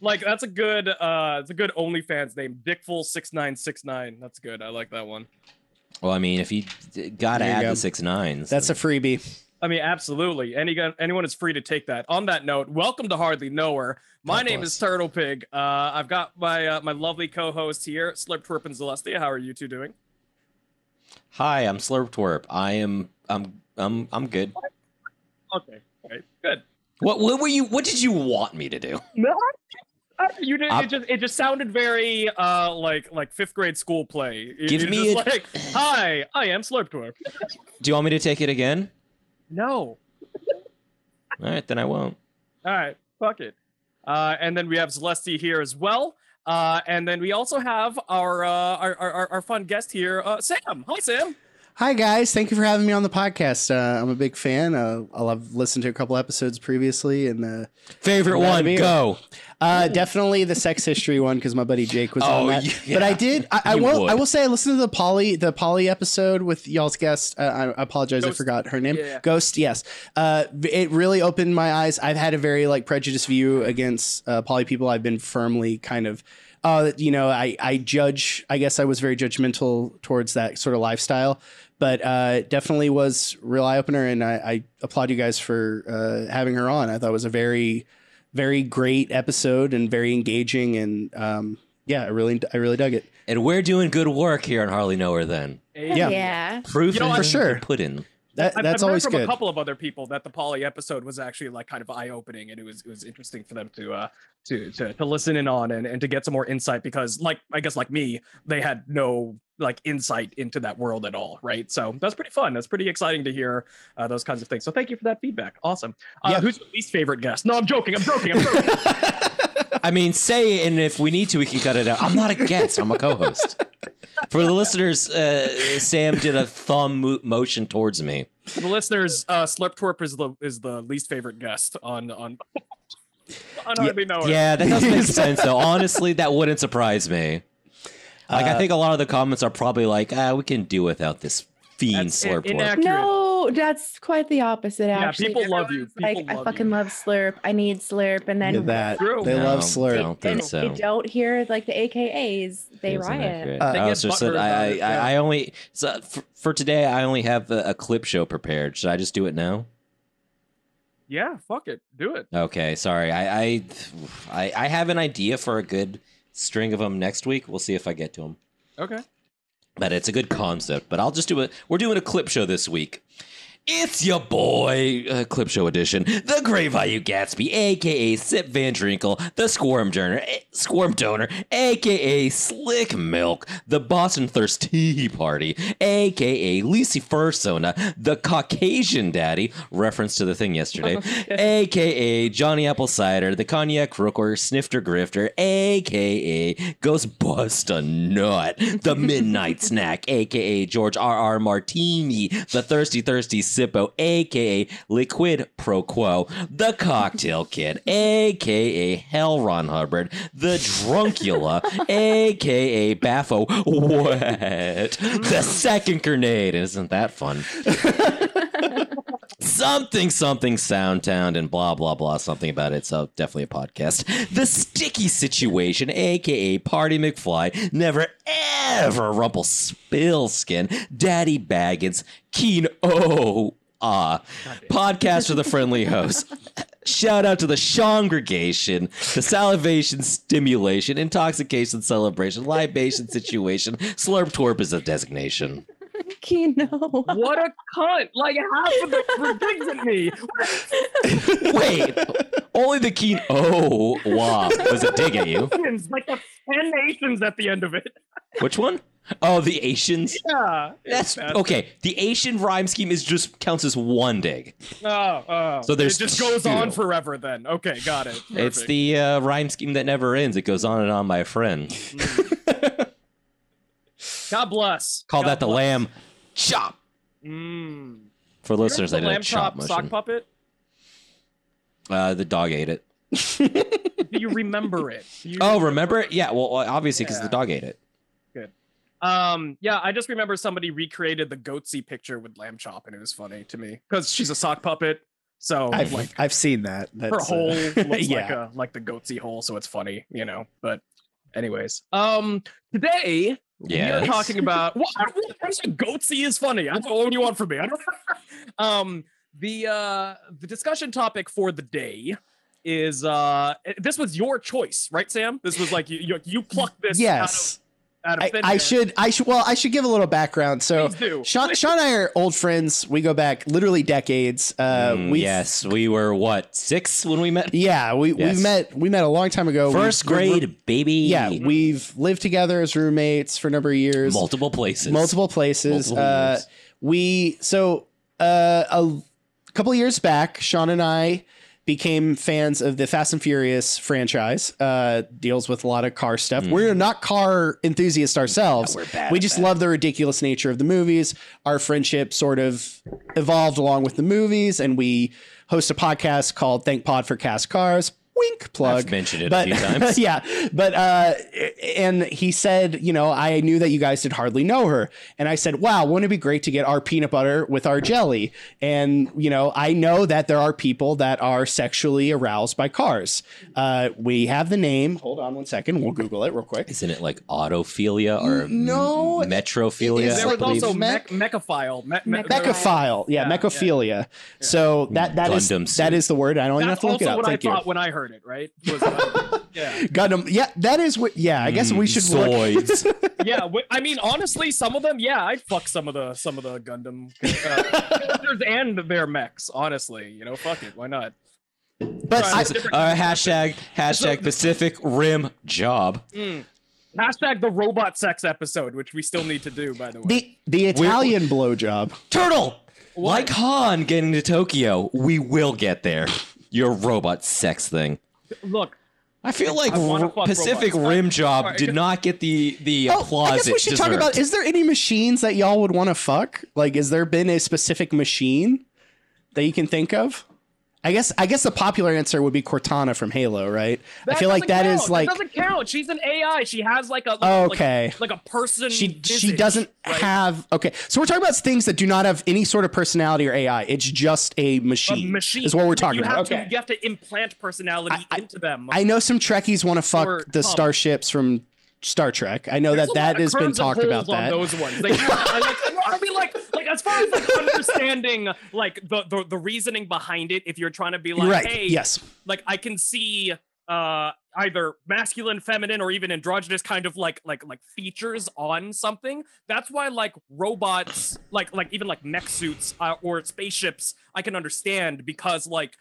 Like that's a good uh it's a good OnlyFans name. Dickful6969. That's good. I like that one. Well, I mean, if you got to There you add go. the six nines, That's a freebie. I mean, absolutely. Any anyone is free to take that. On that note, welcome to Hardly Know Her. My God name bless. is Turtle Pig. Uh, I've got my uh, my lovely co-host here, Slurp Twerp and Celestia. How are you two doing? Hi, I'm Slurp Twerp. I am. I'm. I'm. I'm good. Okay, okay, good. What? What were you? What did you want me to do? You did. It just it just sounded very uh like like fifth grade school play. You- Give me a- like, hi, I am Slurp Twerp. Do you want me to take it again? No. All right, then I won't. All right, fuck it. Uh, and then we have Celestia here as well. Uh, and then we also have our, uh, our, our our fun guest here, uh, Sam. Hi, Sam. Hi guys, thank you for having me on the podcast. Uh, I'm a big fan. Uh, I've listened to a couple episodes previously, and uh, Favorite one, be here. go. uh, definitely the sex history one because my buddy Jake was Oh, on that. yeah. But I did. I, I will. would. I will say I listened to the Polly the Polly episode with y'all's guest. Uh, I, I apologize, I forgot her name. Yeah. Ghost. Yes. Uh, it really opened my eyes. I've had a very like prejudiced view against uh, Polly people. I've been firmly kind of. Uh, you know, I, I judge. I guess I was very judgmental towards that sort of lifestyle, but uh, it definitely was real eye opener, and I, I applaud you guys for uh, having her on. I thought it was a very, very great episode and very engaging, and um, yeah, I really, I really dug it. And we're doing good work here on Harley Knower. Then Yeah. Yeah. proof You know, for sure. put in. That, I've, that's I've always heard from good. a couple of other people that the Polly episode was actually like kind of eye opening, and it was it was interesting for them to uh to to, to listen in on and, and to get some more insight because like I guess like me, they had no like insight into that world at all, right? So that's pretty fun. That's pretty exciting to hear uh, those kinds of things. So thank you for that feedback. Awesome. Uh, Yeah. Who's your least favorite guest? No, I'm joking. I'm joking. I'm joking. I mean, say, and if we need to, we can cut it out. I'm not a guest. I'm a co-host. For the listeners, uh, Sam did a thumb mo- motion towards me. For the listeners, uh, Slurp Twerp is the is the least favorite guest on on. Know Yeah, that does make sense, though. Honestly, that wouldn't surprise me. Like, I Uh, think a lot of the comments are probably like, ah, we can do without this fiend That's slurp in- twerp. inaccurate. No, that's quite the opposite. Yeah, Actually, people love you. Everyone's like People I love fucking you. love Slurp. I need Slurp, and then that. True. They No, love I Slurp. don't think so. they don't hear like the AKAs. They Isn't riot. great? Uh, They I get also said butthurt I, about I, it, yeah. I only so for, for today I only have a, a clip show prepared. Should I just do it now? Yeah, fuck it. Do it. Okay, sorry. I I I, I have an idea for a good string of them next week. We'll see if I get to them. Okay. But it's a good concept. But I'll just do it. We're doing a clip show this week. It's your boy, uh, Clip Show Edition, the Great Value Gatsby, aka Sip Van Drinkle, the Squirm Donor, eh, Squirm Donor, aka Slick Milk, the Boston Thirst Tea Party, aka Lucy Fursona, the Caucasian Daddy, reference to the thing yesterday, aka Johnny Apple Cider, the Cognac Rooker, Snifter Grifter, aka Ghost Bust a Nut, the Midnight Snack, aka George R. R. Martini, the Thirsty Thirsty Sippo, aka Liquid Pro Quo, the Cocktail Kid, aka Hell Ron Hubbard, the Drunkula, aka Baffo what? the second grenade. Isn't that fun? something something soundtown and blah blah blah something about it so definitely a podcast the sticky situation aka party mcfly never ever rumple spillskin daddy baggins keen oh ah podcast for the friendly host Shout out to the congregation, the salivation stimulation, intoxication celebration, libation situation. Slurp twerp is a designation. Kino. What a cunt! Like half of the digs at me. Wait, only the keen. Oh, wow. Was a dig at you? Asians, Like the ten nations at the end of it. Which one? Oh, the Asians. Yeah. That's okay. The Asian rhyme scheme is just counts as one dig. Oh, oh. So there's it just goes two. on forever. Then okay, got it. It's the uh, rhyme scheme that never ends. It goes on and on, my friend. God bless. Call God that the bless. lamb chop. Mm. For listeners, I the did a lamb chop chop sock motion. puppet. Uh, the dog ate it. Do you remember it? You Oh, remember it? Yeah. Well, obviously, because the dog ate it. Good. Um, yeah, I just remember somebody recreated the goatse picture with lamb chop, and it was funny to me because she's a sock puppet. So I've like I've seen that. her That's, uh, hole looks like a like the goatse hole, so it's funny, you know. But anyways, um, today we are talking about what goatse is funny. That's don't what do you want from me? I don't, um, the uh the discussion topic for the day is uh this was your choice, right, Sam? This was like you you, you plucked this yes. Out of, out of I, I should I should well I should give a little background. So Sean, Sean and I are old friends. We go back literally decades. Uh, Mm, we yes, we were what six when we met. yeah we Yes. we met we met a long time ago. 1st we're- we're- grade, baby. Yeah, we've lived together as roommates for a number of years. multiple places. multiple places. Multiple uh, we so uh, a couple years back, Sean and I became fans of the Fast and Furious franchise. Uh, deals with a lot of car stuff. We're not car enthusiasts ourselves. We're bad we just that. love the ridiculous nature of the movies. Our friendship sort of evolved along with the movies, and we host a podcast called Thank Pod for Cast Cars. Wink plug. I've mentioned it but, a few times. yeah, but uh, and he said, you know, I knew that you guys did hardly know her, and I said, wow, wouldn't it be great to get our peanut butter with our jelly? And you know, I know that there are people that are sexually aroused by cars. Uh, we have the name. Hold on one second. We'll Google it real quick. Isn't it like autophilia or No, m- metrophilia? there was also Mech- mech, mechaphile. Me, me- Mecha- Mechophile, yeah, Yeah, mechaphilia. So that that is Gundam that suit. is the word. I don't even have to look it also up. what I you. thought when I heard it. Right? Was, uh, yeah. Gundam. Yeah, that is what. Yeah, I guess we should look. Zoids. yeah, wi- I mean, honestly, some of them, yeah, I'd fuck some of the some of the Gundam uh, characters and their mechs. Honestly, you know, fuck it, why not? But Right. I, uh, hashtag hashtag Pacific Rim job. Mm. Hashtag the robot sex episode, which we still need to do, by the way. the the Italian blowjob. Turtle. Like Han getting to Tokyo, we will get there. Your robot sex thing. Look, I feel like I wanna R- fuck Pacific robots. Rim Job Alright, did not get the the Oh, applause I guess we should deserved. talk about. Is there any machines that y'all would want to fuck? Like, has there been a specific machine that you can think of? I guess. I guess the popular answer would be Cortana from Halo, right? I feel like doesn't that is like. that doesn't count. She's an AI. She has like a like, Okay. like, a person. She she doesn't right? have okay. So we're talking about things that do not have any sort of personality or AI. It's just a a machine. machine. is what we're talking you about. Have okay. to, you have to implant personality I- into them. I know some Trekkies want to fuck Or the Tom. starships from Star Trek. I know There's that that has been talked about that. those ones. They, I, like, I mean, like, like as far as like understanding, like the, the the reasoning behind it. If you're trying to be like, right. hey, yes. like I can see uh either masculine, feminine, or even androgynous kind of like like like features on something. That's why like robots, like like even like mech suits uh, or spaceships, I can understand because like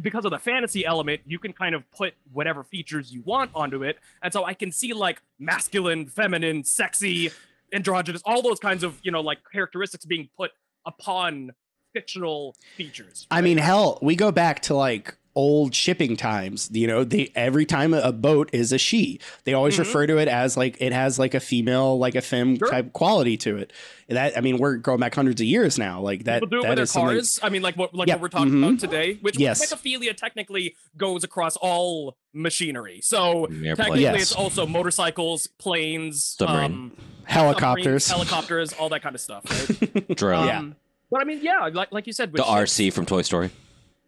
because of the fantasy element, you can kind of put whatever features you want onto it. And so I can see like masculine, feminine, sexy, androgynous, all those kinds of, you know, like characteristics being put upon fictional features. I mean, hell, we go back to like old shipping times. You know, they every time a boat is a she, they always Mhm. refer to it as like it has like a female, like a femme Sure. type quality to it. And that I mean, we're going back hundreds of years now. Like that. People do it that with their is something- cars. I mean, like what like Yeah, what we're talking mhm. about today, which Yes. mechaphilia technically goes across all machinery. So Airplane. technically, Yes. it's also motorcycles, planes, Submarine. um, Helicopters. submarines, helicopters, all that kind of stuff. Right? Drone. Yeah. Um, But I mean, yeah, like like you said, with The ships, RC from Toy Story.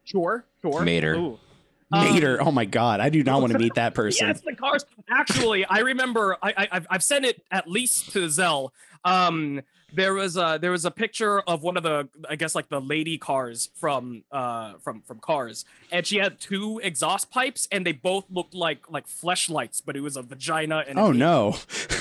Sure, sure. Mater. Ooh. Um, Mater. oh my god, I do not want to meet that person. Yes, the cars. Actually, I remember. I, I I've, I've sent it at least to Zell. Um, there was a there was a picture of one of the I guess like the lady cars from uh from from Cars, and she had two exhaust pipes, and they both looked like like fleshlights, but it was a vagina and. Oh no.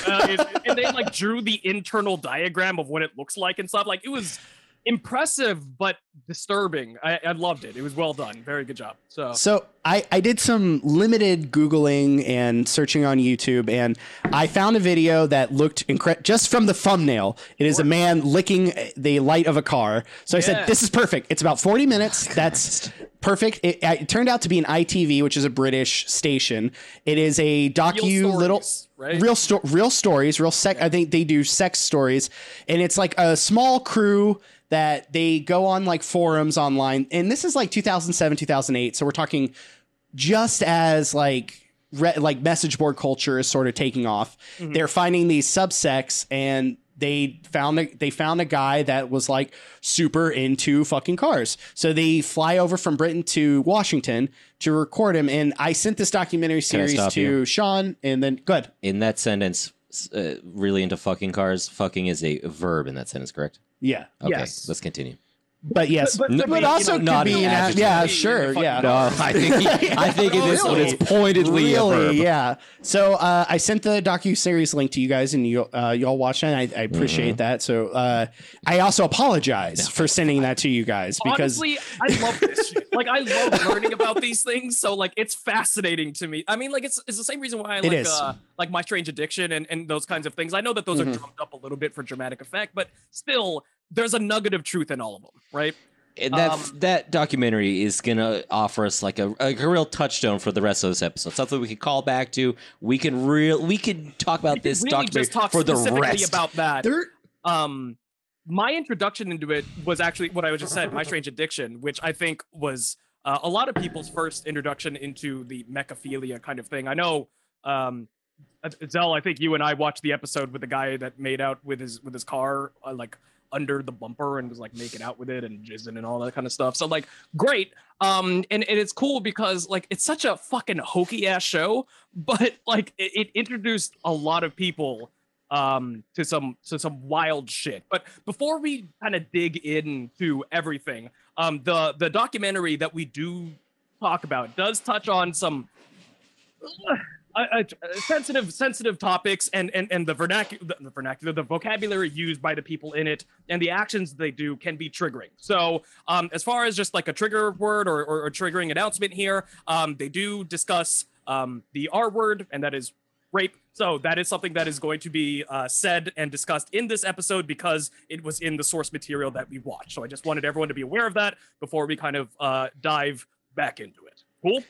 uh, it- and they like drew the internal diagram of what it looks like and stuff. Like it was impressive but disturbing. I, I loved it. It was well done. Very good job. So So I, I did some limited Googling and searching on YouTube, and I found a video that looked incredible just from the thumbnail. It is a man licking the light of a car. So I Yeah. said, This is perfect. It's about 40 minutes. Oh, That's perfect. It, it turned out to be an ITV, which is a British station. It is a docu Real little. right? Real sto- real stories, real sex. I think they do sex stories, and it's like a small crew that they go on like forums online. And this is like 2007, 2008. So we're talking just as like re- like message board culture is sort of taking off. Mm-hmm. They're finding these subsects and they found a they found a guy that was like super into fucking cars. So they fly over from Britain to Washington to record him. And I sent this documentary series to you? Sean, and then good. In that sentence, uh, really into fucking cars. Fucking is a verb in that sentence, correct? Yeah, Okay, Yes. let's continue. but yes, But- but, but- but, also know, could not be an an adjective. yeah, sure, yeah. car. I think he, I think in this one it's pointedly a verb. Yeah. So uh, I sent the docu series link to you guys, and you uh, y'all watched it. And I, I appreciate Mm-hmm. that. So uh, I also apologize for sending that to you guys because Honestly, I love this shit. Like I love learning about these things. So like it's fascinating to me. I mean, like it's it's the same reason why I It like is. uh like my strange addiction and, and those kinds of things. I know that those Mhm. are drummed up a little bit for dramatic effect, but still there's a nugget of truth in all of them, right? And that Um, that documentary is gonna offer us like a, a real touchstone for the rest of this episode. Something we can call back to. We can real we can talk about this really documentary just talk for the specifically rest. about that. there. um my introduction into it was actually what I just said, my strange addiction, which I think was uh, a lot of people's first introduction into the mechaphilia kind of thing. I know, um, uh, Zell, I think you and I watched the episode with the guy that made out with his with his car, uh, like under the bumper and was like making out with it and jizzing and all that kind of stuff. So like, great. Um, and, and it's cool because like it's such a fucking hokey ass show, but like it, it introduced a lot of people um to some to some wild shit but before we kind of dig into everything um the the documentary that we do talk about does touch on some uh, sensitive sensitive topics and and and the vernacular the vernacular the vocabulary used by the people in it and the actions they do can be triggering so um as far as just like a trigger word or or, or triggering announcement here um they do discuss um the r word and that is rape. So that is something that is going to be uh, said and discussed in this episode because it was in the source material that we watched. So I just wanted everyone to be aware of that before we kind of uh, dive back into it. Cool.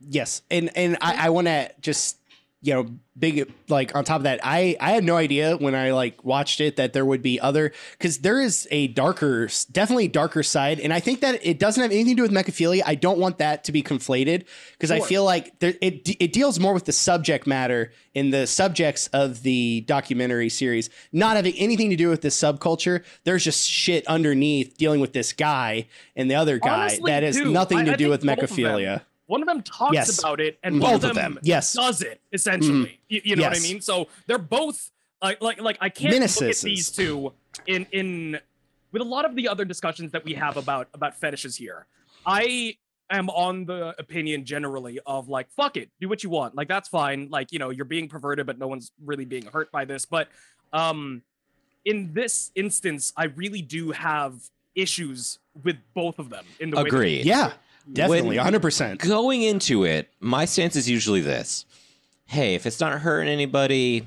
Yes, and and I, I want to just you know big like on top of that i i had no idea when i like watched it that there would be other because there is a darker definitely darker side and i think that it doesn't have anything to do with mechaphilia i don't want that to be conflated because i feel like there, it it deals more with the subject matter in the subjects of the documentary series not having anything to do with this subculture. There's just shit underneath dealing with this guy and the other guy Honestly, that has too, nothing to I do with both of them- mechaphilia One of them talks Yes. about it, and Both one of them, yes. does it essentially. You, you know what I mean? So they're both like like like I can't look at these two in in with a lot of the other discussions that we have about about fetishes here. I am on the opinion generally of like fuck it, do what you want. Like that's fine. Like you know you're being perverted, but no one's really being hurt by this. But um, in this instance, I really do have issues with both of them. In the way that- Agreed. yeah definitely When- 100% Going into it, my stance is usually this: Hey, if it's not hurting anybody,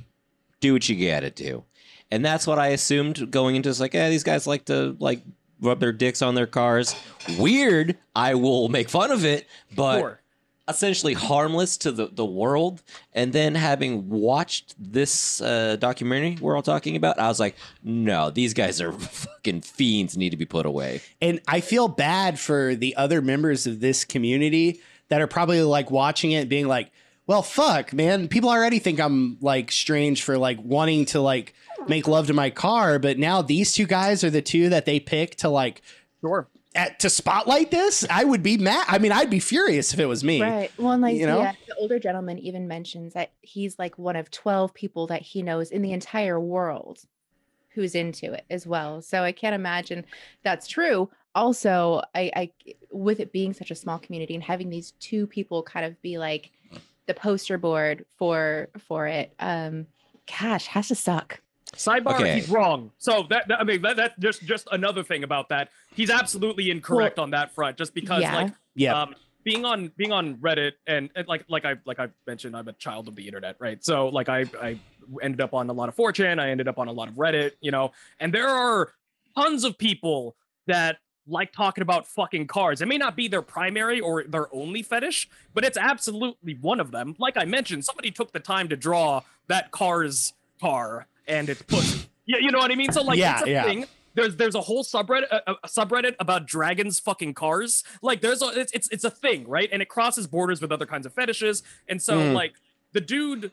do what you gotta do. And that's what I assumed going into. It's like, yeah, these guys like to like rub their dicks on their cars. Weird. I will make fun of it, but Sure. Essentially harmless to the, the world. And then having watched this uh, documentary we're all talking about, I was like, no, these guys are fucking fiends, need to be put away. And I feel bad for the other members of this community that are probably like watching it being like, well, fuck, man. People already think I'm like strange for like wanting to like make love to my car, but now these two guys are the two that they pick to like Sure. At, to spotlight this. I would be mad. I mean, I'd be furious if it was me. Right. Well, and like You know? yeah, the older gentleman even mentions that he's like one of 12 people that he knows in the entire world who's into it as well. So I can't imagine that's true. Also, I, I with it being such a small community and having these two people kind of be like the poster board for for it, um, gosh, has to suck. Sidebar, Okay. he's wrong. So that, that- I mean that, that's just just another thing about that. He's absolutely incorrect on that front. Just because Yeah. like Yeah. um being on being on Reddit and, and like like I like I mentioned, I'm a child of the internet, right? So like I I ended up on a lot of 4chan, I ended up on a lot of Reddit, you know, and there are tons of people that like talking about fucking cars. It may not be their primary or their only fetish, but it's absolutely one of them. Like I mentioned, somebody took the time to draw that car's car and its pussy. Yeah, you know what I mean? So like Yeah, it's a yeah. thing. There's there's a whole subreddit a, a subreddit about dragons fucking cars. Like there's a it's, it's it's a thing, right? And it crosses borders with other kinds of fetishes. And so Mm. like the dude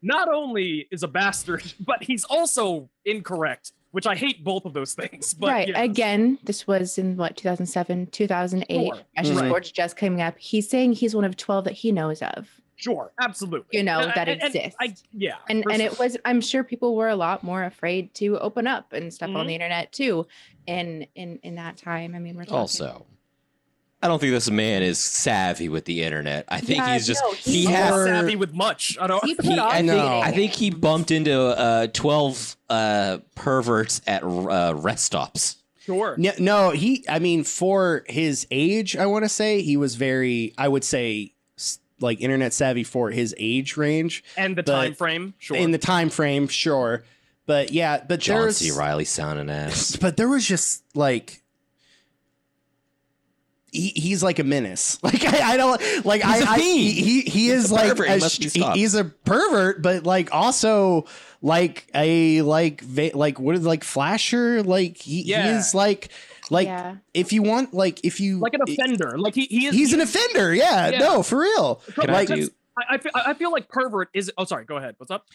not only is a bastard, but he's also incorrect, which I hate both of those things. But right. yeah. Again, this was in what 2007, 2008. Sure. Ashes Right. Forge just coming up. He's saying he's one of 12 that he knows of. Sure, absolutely. You know, And- that and- and exists. I, yeah, And and sure. it was I'm sure people were a lot more afraid to open up and stuff on Mhm. the internet too in in in that time. I mean, we're talking Also, I don't think this man is savvy with the internet. I think Yeah, he's just no, he he's I'm not has. Savvy with much. I don't. He He, I, think, No. I think he bumped into uh, 12 uh, perverts at uh, rest stops. sure. No, no, he. I mean, for his age, I want to say he was very. I would say s- like internet savvy for his age range And the but time frame, sure. in the time frame, sure. But yeah, but John there's C. Riley sounding ass. but there was just like he, he's like a menace. Like I, I don't like He's I, a I fiend. he he, he is a like pervert. He a must be sh- he- he's a pervert, but like also like a like va- like what is like flasher like he, he is like like yeah. if you want like if you like an offender. Like he, he is. he's he an is- offender yeah, Yeah. no for real Can I like do- I, I, feel, I feel like pervert is. Oh, sorry. Go ahead. What's up?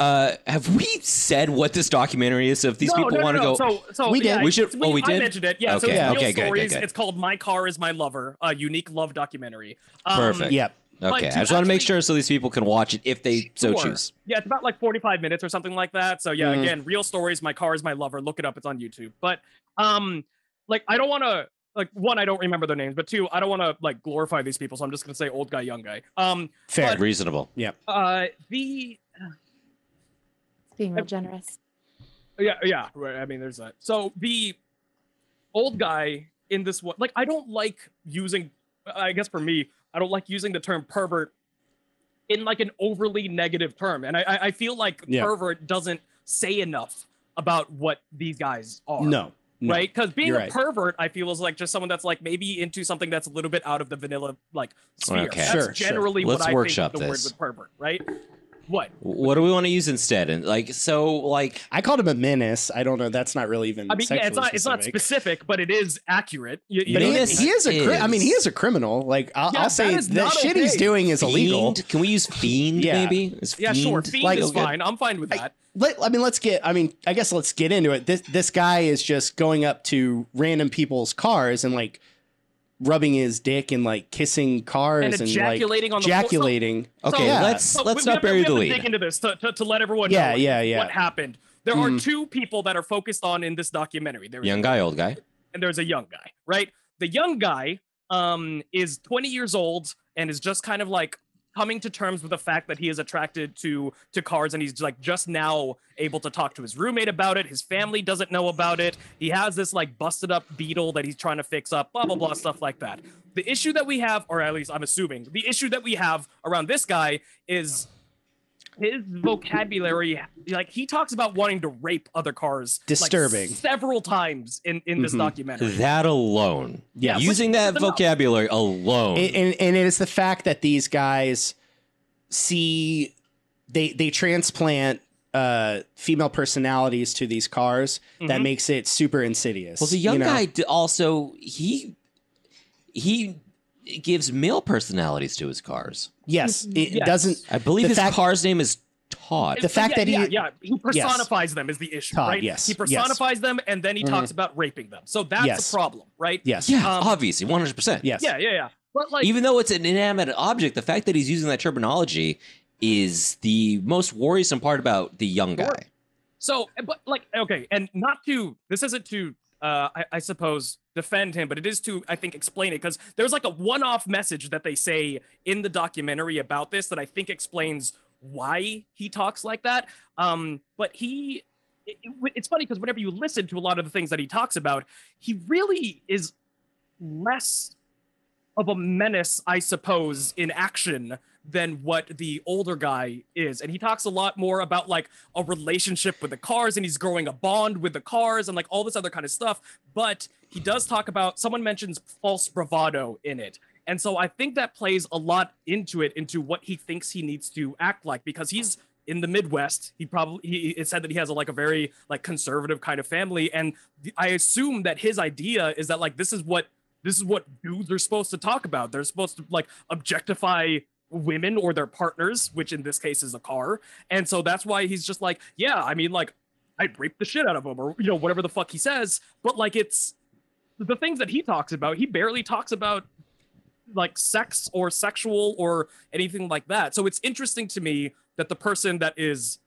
Uh, have we said what this documentary is? So if these No, people no, no, want to no. go, So, so We yeah, did. We should- oh, we did. I did? mentioned it. Yeah. so Okay, it's Real okay, good, good, stories. good. It's called "My Car Is My Lover," a unique love documentary. Um, Perfect. yeah but okay, I just want to make sure so these people can watch it if they so choose. Yeah, it's about like 45 minutes or something like that. So yeah, Mhm. again, real stories. My car is my lover. Look it up. It's on YouTube. But um, like I don't want to like one, I don't remember their names, but two, I don't want to like glorify these people. So I'm just gonna say old guy, young guy. Um, fair But- Reasonable. Yeah. Uh, the Being real generous. yeah, yeah. right, I mean, there's that. So the old guy in this one, like, I don't like using. I guess for me, I don't like using the term pervert in like an overly negative term, and I I, I feel like Yeah. pervert doesn't say enough about what these guys are. no, no. Right, because being a right. pervert, I feel is like just someone that's like maybe into something that's a little bit out of the vanilla like sphere. Okay. That's Sure, sure. generally Let's what I workshop think of the this. word with pervert, right? What? What do we want to use instead? And like, so like, I called him a menace I don't know that's not really even I mean, yeah, it's sexually not it's not specific. specific, but it is accurate. You, you But know he what I is, mean? he is a cri- I mean he is. is a criminal. Like I'll, Yeah, I'll say is the not shit he's doing is illegal. fiend? Can we use fiend? Yeah. Maybe. Is Yeah, sure. fiend- Fiend like- is fine. I'm fine with I- that. Let, I mean, let's get. I mean, I guess let's get into it. This this guy is just going up to random people's cars and like rubbing his dick and like kissing cars And and, ejaculating like on the floor. So- ejaculating. Okay, Yeah. let's So let's we- we not have to- bury we the have to lead. dig into this to, to, to let everyone Yeah, know yeah, yeah. what happened. There are Mhm. two people that are focused on in this documentary. There's Young guy, old guy. and there's a young guy, right? The young guy um is 20 years old and is just kind of like coming to terms with the fact that he is attracted to to cars and he's like just now able to talk to his roommate about it. His family doesn't know about it. He has this like busted up beetle that he's trying to fix up blah blah blah stuff like that. The issue that we have or at least i'm assuming the issue that we have around this guy is his vocabulary like he talks about wanting to rape other cars like, Disturbing. several times in in this Mhm. documentary That alone. Yeah. Using that which is enough. vocabulary alone. and, and, and it is the fact that these guys see they they transplant uh female personalities to these cars that Mhm. makes it super insidious. well, the you young know? guy also he he gives male personalities to his cars. yes, it Yes. doesn't. I believe his fact- car's name is Todd. The fact yeah, that he- yeah, yeah he personifies them is the issue Todd, right yes, he yes. personifies them and then he Mhm. talks about raping them so that's Yes. the problem right Yes. yeah, um, obviously, one hundred percent. Yes. yeah yeah yeah but like Even though it's an inanimate object, the fact that he's using that terminology is the most worrisome part about the young guy. So, but like, okay, and not to, this isn't to, uh, I, I suppose, defend him, but it is to, I think, explain it because there's like a one off message that they say in the documentary about this that I think explains why he talks like that. Um, but he, it, it- it's funny because whenever you listen to a lot of the things that he talks about, he really is less of a menace, I suppose, in action than what the older guy is. And he talks a lot more about like a relationship with the cars and he's growing a bond with the cars and like all this other kind of stuff. But he does talk about someone mentions false bravado in it. And so I think that plays a lot into it, into what he thinks he needs to act like because he's in the Midwest. He probably he it said that he has a, like a very like conservative kind of family, and I assume that his idea is that like this is what this is what dudes are supposed to talk about. They're supposed to like objectify women or their partners, which in this case is a car. And so that's why he's just like, yeah, I mean, like, I'd rape the shit out of him, or you know, whatever the fuck he says. But like, it's the things that he talks about. He barely talks about like sex or sexual or anything like that. So it's interesting to me that the person that is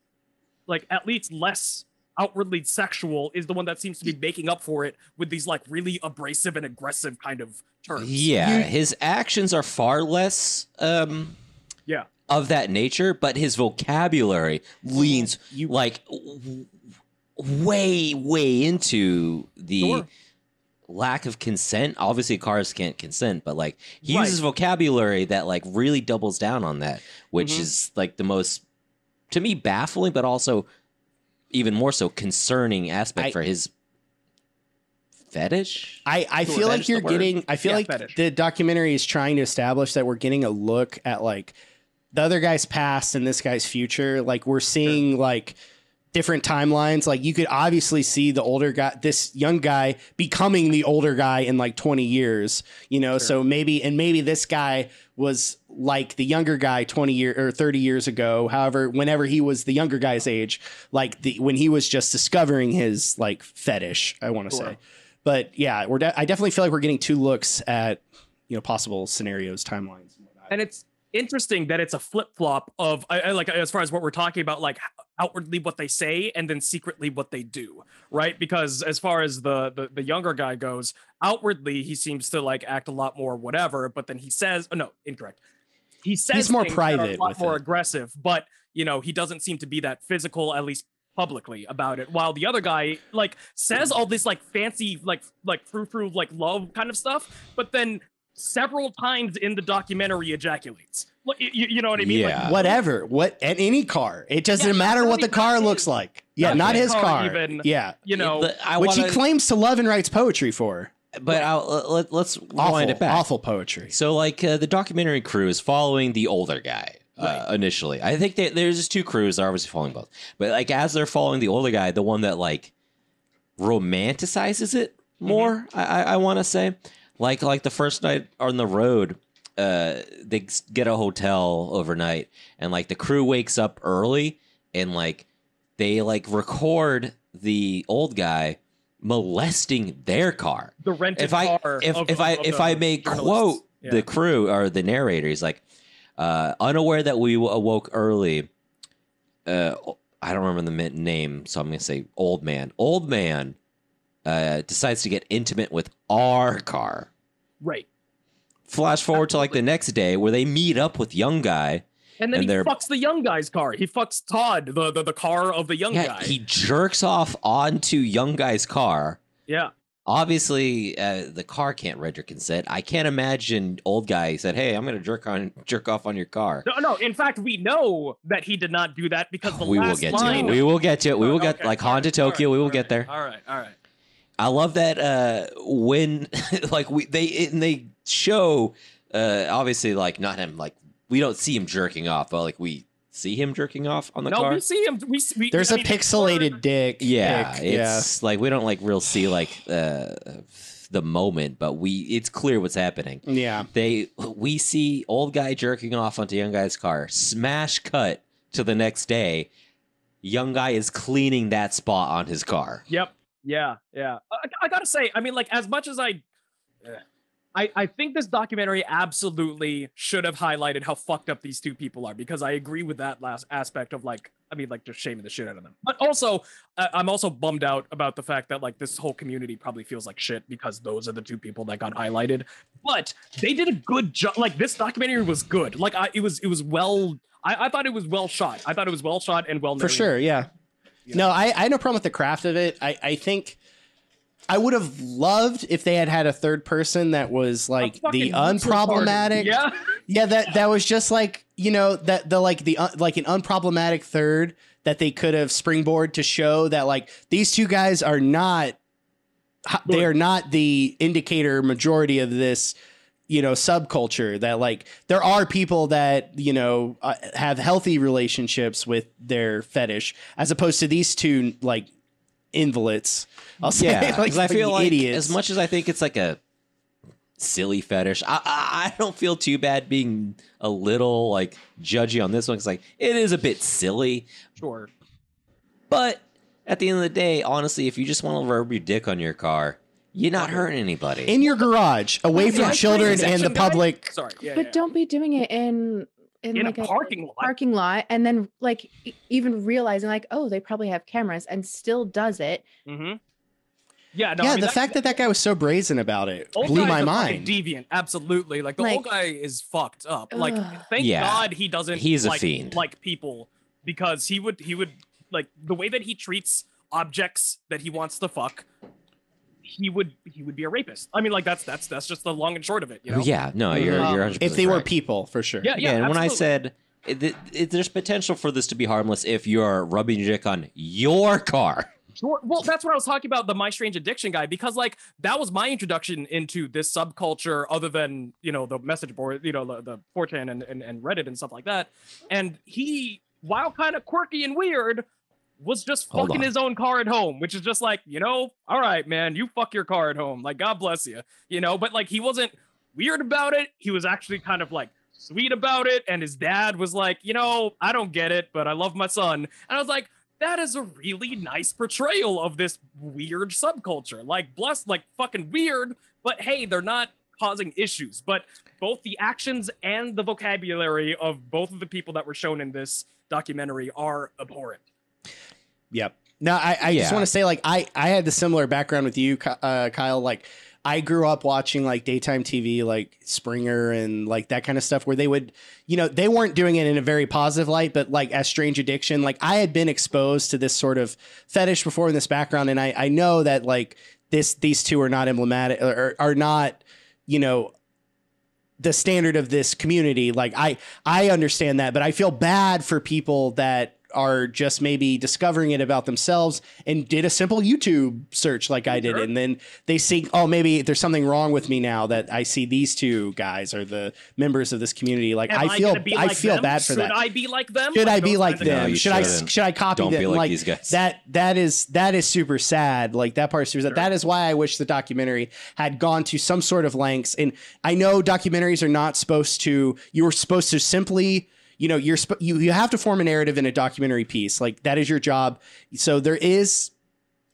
like at least less outwardly sexual is the one that seems to be making up for it with these like really abrasive and aggressive kind of terms. Yeah, You- his actions are far less um Yeah. of that nature, but his vocabulary leans You- like w- way way into the Sure. lack of consent. Obviously cars can't consent, but like he Right. uses vocabulary that like really doubles down on that, which Mhm. is like the most to me baffling but also even more so concerning aspect I- for his fetish. I, I Sure, feel that like you're getting I feel Yeah, like fetish. the documentary is trying to establish that we're getting a look at like the other guy's past and this guy's future. Like we're seeing like different timelines. Like you could obviously see the older guy this young guy becoming the older guy in like 20 years, you know. So maybe and maybe this guy was like the younger guy 20 year or 30 years ago however whenever he was the younger guy's age like the when he was just discovering his like fetish i want to Sure. say but yeah, we're de- I definitely feel like we're getting two looks at you know possible scenarios, timelines. and and it's interesting that it's a flip flop of I, I like as far as what we're talking about, like outwardly what they say and then secretly what they do, right? Because as far as the the, the younger guy goes, outwardly he seems to like act a lot more whatever, but then he says, oh no, incorrect. He says he's more things that are private a lot more it. aggressive, but you know he doesn't seem to be that physical, at least publicly about it while the other guy like says all this like fancy like like frou frou like love kind of stuff but then several times in the documentary ejaculates you, you know what i mean Yeah. like, Whatever, what at any car, it doesn't Yeah, matter what the car not looks his- like. Yeah, not not his his car car. even. Yeah, you know The- I which wanna, he claims to love and writes poetry for. but I'll, let, let's Awful, wind it back. awful poetry. So, like, uh, the documentary crew is following the older guy uh, initially. I think that there's just two crews. They're obviously following both. But, like, as they're following the older guy, the one that, like, romanticizes it more, I, I, I want to say. Like, like the first night on the road, uh, they get a hotel overnight, and, like, the crew wakes up early and, like, they, like, record the old guy molesting their car the rented if I car if, of- if I if I may quote Yeah. the crew or the narrator, he's like, uh, unaware that we awoke early. Uh, I don't remember the name, so I'm gonna say old man. Old man uh, decides to get intimate with our car. right Flash forward to like the next day where they meet up with young guy. and then And he fucks the young guy's car he fucks todd the the, the car of the young Yeah, guy he jerks off onto young guy's car. yeah Obviously, uh, the car can't render consent. I can't imagine old guy said, "Hey, I'm gonna jerk on jerk off on your car." no no in fact we know that he did not do that because the we will last get to line it. We will get to it. We will Okay, get like Honda Tokyo. right, we will all get there. all right all right I love that uh when like we they and they show uh obviously like not him like we don't see him jerking off, but like we see him jerking off on the no car. we see him we, we There's I a mean, pixelated dick. yeah, pic, yeah. it's like we don't like real see like uh the moment, but we it's clear what's happening. Yeah. They we see old guy jerking off onto young guy's car. Smash cut to the next day. Young guy is cleaning that spot on his car. Yep. Yeah. Yeah. I, I gotta say, I mean, like, as much as I, I, I think this documentary absolutely should have highlighted how fucked up these two people are because I agree with that last aspect of like, I mean, like, just shaming the shit out of them. But also, I I'm also bummed out about the fact that like this whole community probably feels like shit because those are the two people that got highlighted. But they did a good job. Like, this documentary was good. Like, I it was it was well. I, I thought it was well shot. I thought it was well shot and well For narrated. sure, yeah. Yeah. No, I, I had no problem with the craft of it. I, I think I would have loved if they had had a third person that was like the fucking neutral party. unproblematic. Yeah. Yeah, that that was just like you know that the like the un, like an unproblematic third that they could have springboard to show that like these two guys are not they are not the indicator majority of this you know subculture that like there are people that you know uh, have healthy relationships with their fetish as opposed to these two like invalids I'll say Yeah, like, because I feel like idiots as much as I think it's like a silly fetish. I, I I don't feel too bad being a little like judgy on this one because like it is a bit silly, Sure. but at the end of the day, honestly, if you just want to rub your dick on your car, you're not hurting anybody. in your garage, away Yeah, from yeah, children section and the guy? public. Sorry. Yeah. but yeah. don't be doing it in in, in like a parking lot. parking lot and then like e- even realizing like oh they probably have cameras and still does it Mm-hmm. Yeah. No, yeah, I mean, the fact that that guy was so brazen about it old blew guy's my a fucking mind. Deviant, absolutely. Like the old Like- guy is fucked up. Like, Ugh. thank Yeah. God he doesn't. He's a like, fiend. Like people, because he would he would like the way that he treats objects that he wants to fuck. He would he would be a rapist. I mean, like that's that's that's just the long and short of it. You know. Yeah, no, you're Um, you're 100 if they were people, for sure. Yeah. Yeah. Again, when I said it, it, it- there's potential for this to be harmless if you're rubbing your dick on your car. Sure. Well, that's what I was talking about the My Strange Addiction guy because like that was my introduction into this subculture other than, you know, the message board, you know, the, the 4chan and, and, and Reddit and stuff like that. And he, while kind of quirky and weird, was just Hold fucking on. his own car at home, which is just like, you know, all right, man, you fuck your car at home. Like, God bless you, you know, but like he wasn't weird about it. He was actually kind of like sweet about it. And his dad was like, you know, I don't get it, but I love my son. And I was like, that is a really nice portrayal of this weird subculture. Like, bless, like fucking weird, but hey, they're not causing issues. But both the actions and the vocabulary of both of the people that were shown in this documentary are abhorrent. Yep. No, I, I just want to say, like, I, I had the similar background with you, uh, Kyle. Like, I grew up watching like daytime TV, like Springer and like that kind of stuff, where they would, you know, they weren't doing it in a very positive light, but like as Strange Addiction, like I had been exposed to this sort of fetish before in this background, and I, I know that like this, these two are not emblematic or are not, you know, the standard of this community. Like I, I understand that, but I feel bad for people that are just maybe discovering it about themselves and did a simple YouTube search like I did. Sure. And then they see, oh, maybe there's something wrong with me now that I see these two guys are the members of this community. Like Am I feel, gonna I like feel them? bad for Should that. Should I be like them? should I be like kinds of No, them? should I shouldn't. should I copy Don't them? be like these guys. That that is that is super sad. Like that part is super sad. That is why I wish the documentary had gone to some sort of lengths. And I know documentaries are not supposed to. You were supposed to simply. You know, you're sp- you you have to form a narrative in a documentary piece. Like that is your job. So there is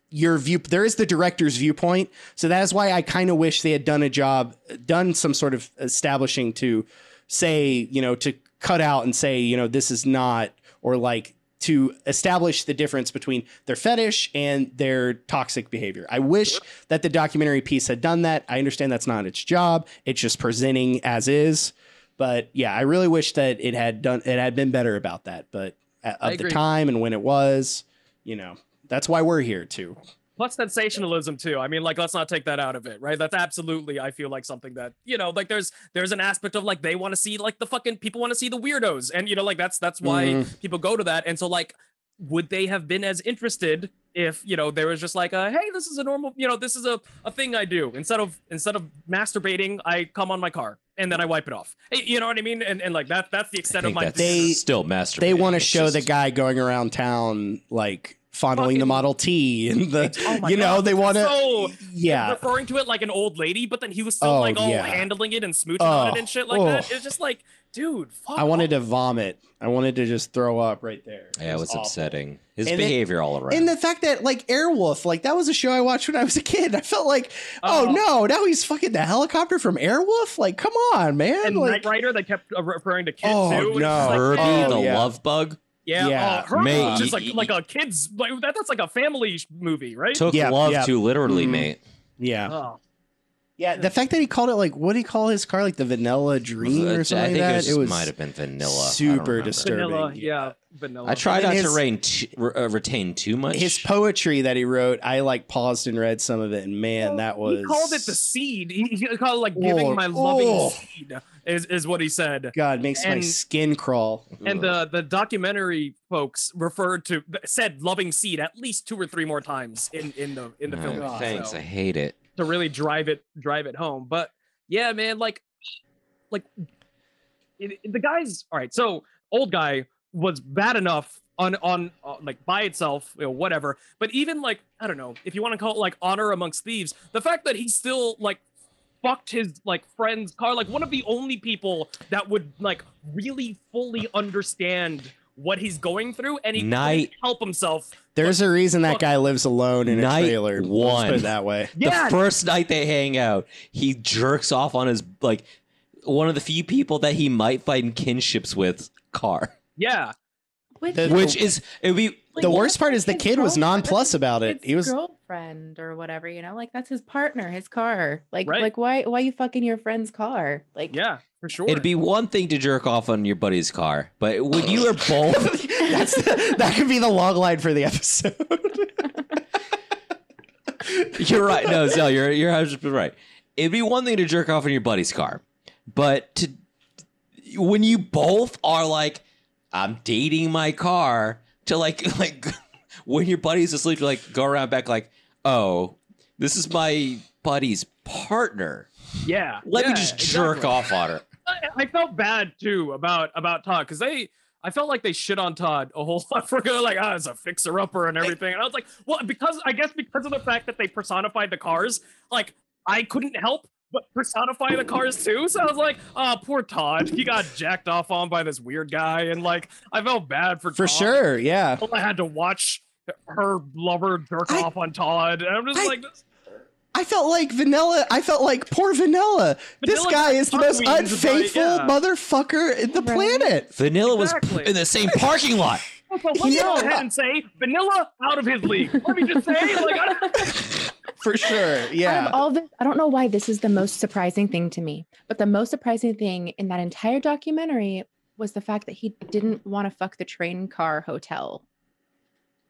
your view there is the director's viewpoint. So that is why i kind of wish they had done a job done some sort of establishing to say you know to cut out and say you know this is not or like to establish the difference between their fetish and their toxic behavior. I wish that the documentary piece had done that. I understand that's not its job. It's just presenting as is but yeah i really wish that it had done it had been better about that. But at, of the time and when it was you know that's why we're here too. Plus sensationalism too. I mean like let's not take that out of it right? That's absolutely i feel like something that you know like there's there's an aspect of like they want to see like the fucking people want to see the weirdos. And you know like that's that's why Mhm. people go to that. And so like would they have been as interested if you know there was just like a hey this is a normal you know this is a, a thing i do. Instead of instead of masturbating i come on my car and then i wipe it off you know what i mean and, and like that that's the extent of my They- still master. they want to It's show the guy going around town like fondling the Model T and the Oh my you know God, they want to so yeah referring to it like an old lady, but then he was still Oh, like all yeah. handling it and smooching on it Oh, and shit like that. oh. It's just like, dude, fuck I wanted off. to vomit I wanted to just throw up right there Yeah, it was awful. upsetting. His And it- behavior all around. and the fact that like Airwolf like that was a show I watched when I was a kid I felt like oh, Oh. no now he's fucking the helicopter from Airwolf like come on man And like Knight Rider, they kept uh, referring to kids Oh, too. and no. just like, Herbie Oh, the yeah. love bug yeah, Yeah. uh, Herbie, Mate, just like y- like a kid's like that, that's like a family movie, right? took Yeah, love yeah. too literally, Mhm. mate. yeah Oh, yeah the fact that he called it like what did he call his car like the Vanilla Dream or I something think like that it, it was might have been vanilla. Super disturbing. vanilla, yeah, vanilla. I tried not his- to rein t- re- uh, retain too much. his poetry that he wrote i like paused and read some of it and man that was He called it the seed. He, he called it like giving Oh, my loving oh. seed. Is is what he said. god makes my skin crawl And the the documentary folks referred to said loving seed at least two or three more times in in the in the Uh, film. thanks, so- I hate it. To really drive it drive it home. But yeah, man, like like it, it- the guys. All right, so old guy was bad enough on on uh, like by itself, you know, whatever. But even like I don't know if you want to call it like honor amongst thieves, the fact that he still like fucked his like friend's car. Like one of the only people that would like really fully understand what he's going through, and he Night- couldn't help himself. There's a reason that guy lives alone in a Night trailer. Let's one. put it that way. Yeah, The first night they hang out, he jerks off on his like one of the few people that he might find kinships with car. yeah. Which, is, Which is it would be like, the worst part is the kid was girlfriend- nonplussed about it. He was girlfriend or whatever, you know, like that's his partner, his car. Like, Right. like why, why you fucking your friend's car? Like, Yeah, for sure. it'd be one thing to jerk off on your buddy's car, but when you are both That's that could be the log line for the episode. You're right. No, Zell, you're you're 100 right. It'd be one thing to jerk off in your buddy's car, but to when you both are like, I'm dating my car, to like like when your buddy's asleep, to like go around back like, oh, this is my buddy's partner. yeah. Let me yeah, just jerk exactly. off on her. I, I felt bad too about about Todd because they. I felt like they shit on Todd a whole lot for going like, ah, it's a fixer upper and everything. And I was like, well, because I guess because of the fact that they personified the cars, like I couldn't help personify the cars too. So I was like, oh, poor Todd. He got jacked off on by this weird guy, and like I felt bad for For Todd. sure, yeah. I had to watch her lover jerk I- off on Todd, and I'm just I- like, I felt like Vanilla. I felt like poor Vanilla. this guy is the most tuckweeds about it, unfaithful yeah. motherfucker in the Right. planet. Vanilla was in the same parking lot. So let me go ahead and say, Vanilla out of his league. Let me just say, like, I, For sure, Out yeah. of all this, I don't know why this is the most surprising thing to me, but the most surprising thing in that entire documentary was the fact that he didn't want to fuck the train car hotel.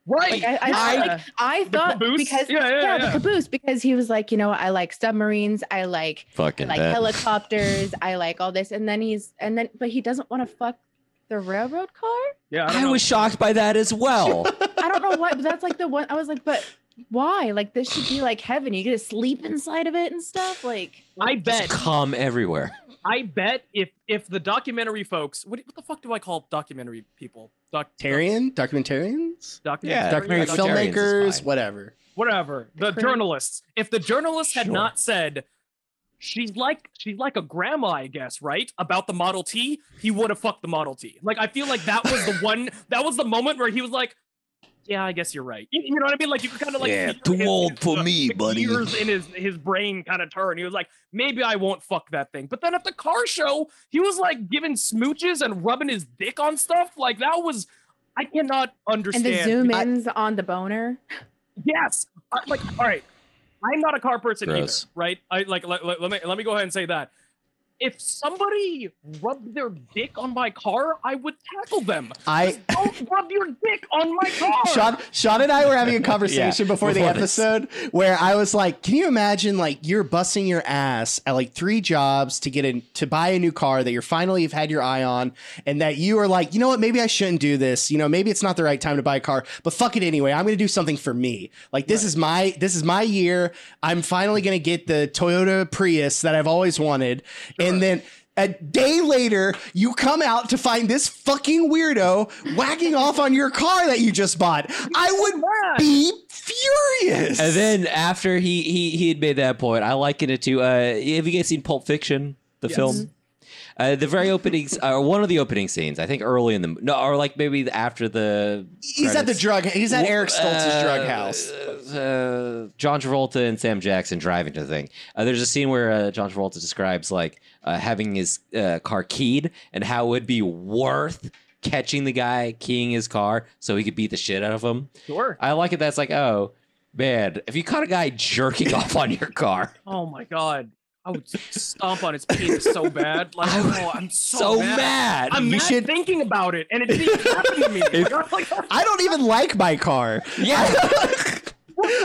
right? Like I, I, yeah. like, I thought caboose? because Yeah, yeah, yeah. the caboose because he was like, you know, I like submarines, I like I Fucking like bet. helicopters, I like all this, and then he's and then but he doesn't want to fuck the railroad car. yeah, don't I was shocked by that as well. I don't know why, but that's like the one I was like, but why? Like this should be like heaven. You get to sleep inside of it and stuff. Like I bet. calm everywhere. I bet if if the documentary folks, what, what the fuck do I call documentary people? Documentarian, Tarian, documentarians, Yeah, documentary documentarians filmmakers, whatever. whatever. The Crit- journalists. If the journalists had Sure. not said. She's like she's like a grandma, I guess, right? About the Model T, he would have fucked the Model T. Like I feel like that was the one that was the moment where he was like, "Yeah, I guess you're right." You, you know what I mean? Like you could kind of like Yeah, too his- old his, for uh, me, the buddy. Gears in his his brain kind of turn. He was like, "Maybe I won't fuck that thing." But then at the car show, he was like giving smooches and rubbing his dick on stuff. Like that was, I cannot and understand. the zoom I- ins on the boner. Yes. I- like, all right. I'm not a car person Gross. either, right? I like let, let, let me let me go ahead and say that. If somebody rubbed their dick on my car, I would tackle them. I Don't rub your dick on my car. Sean, Sean and I were having a conversation Yeah, before, the before this. episode where I was like, "Can you imagine like you're busting your ass at like three jobs to get in to buy a new car that you're finally have had your eye on, and that you are like, you know what, maybe I shouldn't do this. You know, maybe it's not the right time to buy a car, but fuck it anyway. I'm going to do something for me. Like this is my this is my year. I'm finally going to get the Toyota Prius that I've always wanted, and then." A day later, you come out to find this fucking weirdo whacking off on your car that you just bought. I would be furious. And then after he he he had made that point, I liken it to uh have you guys seen Pulp Fiction, the Yes. film? Uh, the very openings, uh, one of the opening scenes, I think early in the no, or like maybe after the he's at the drug. He's at Eric Stoltz's Uh, drug house. Uh, John Travolta and Sam Jackson driving to the thing. Uh, there's a scene where uh, John Travolta describes like uh, having his uh, car keyed and how it would be worth catching the guy keying his car so he could beat the shit out of him. Sure. I like it. That's like, oh man, if you caught a guy jerking off on your car, Oh my god. I would stomp on his penis so bad. Like, I would- oh, I'm so, so mad. mad. I'm You mad should- thinking about it, and it didn't happen to me. Like, I'm I don't even like my car. yeah.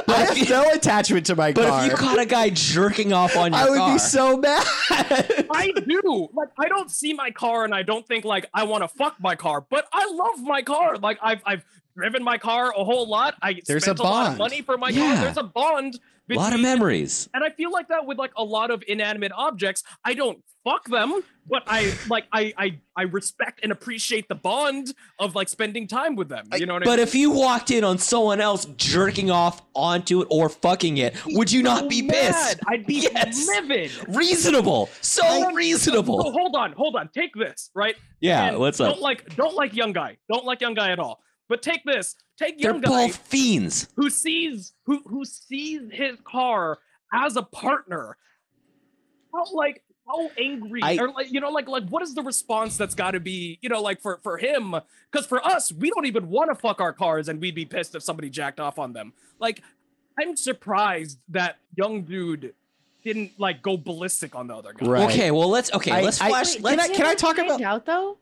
I have no attachment to my But car. But if you caught a guy jerking off on your I would car, be so mad. I do. Like I don't see my car and I don't think like I want to fuck my car, but I love my car. Like I've I've driven my car a whole lot. I There's spent a a, lot of bond. money for my Yeah. car. There's a bond. A lot of memories. And I feel like that with like a lot of inanimate objects. I don't fuck them, but I like I I I respect and appreciate the bond of like spending time with them. You know what I But mean? if you walked in on someone else jerking off onto it or fucking it, would you not So be mad. pissed? I'd be Yes. livid. Reasonable. So So reasonable. hold on, hold on. Take this, right? Yeah, And what's don't up? like don't like young guy. Don't like young guy at all. But take this. Take They're young guy both fiends. who sees who who sees his car as a partner. How like how angry I- or like you know like like what is the response that's got to be you know like for for him because for us we don't even want to fuck our cars and we'd be pissed if somebody jacked off on them. Like I'm surprised that young dude didn't like go ballistic on the other guy. Right. Okay, well let's okay, I- let's I- flash. Wait, let's, can I- can I talk about- out though?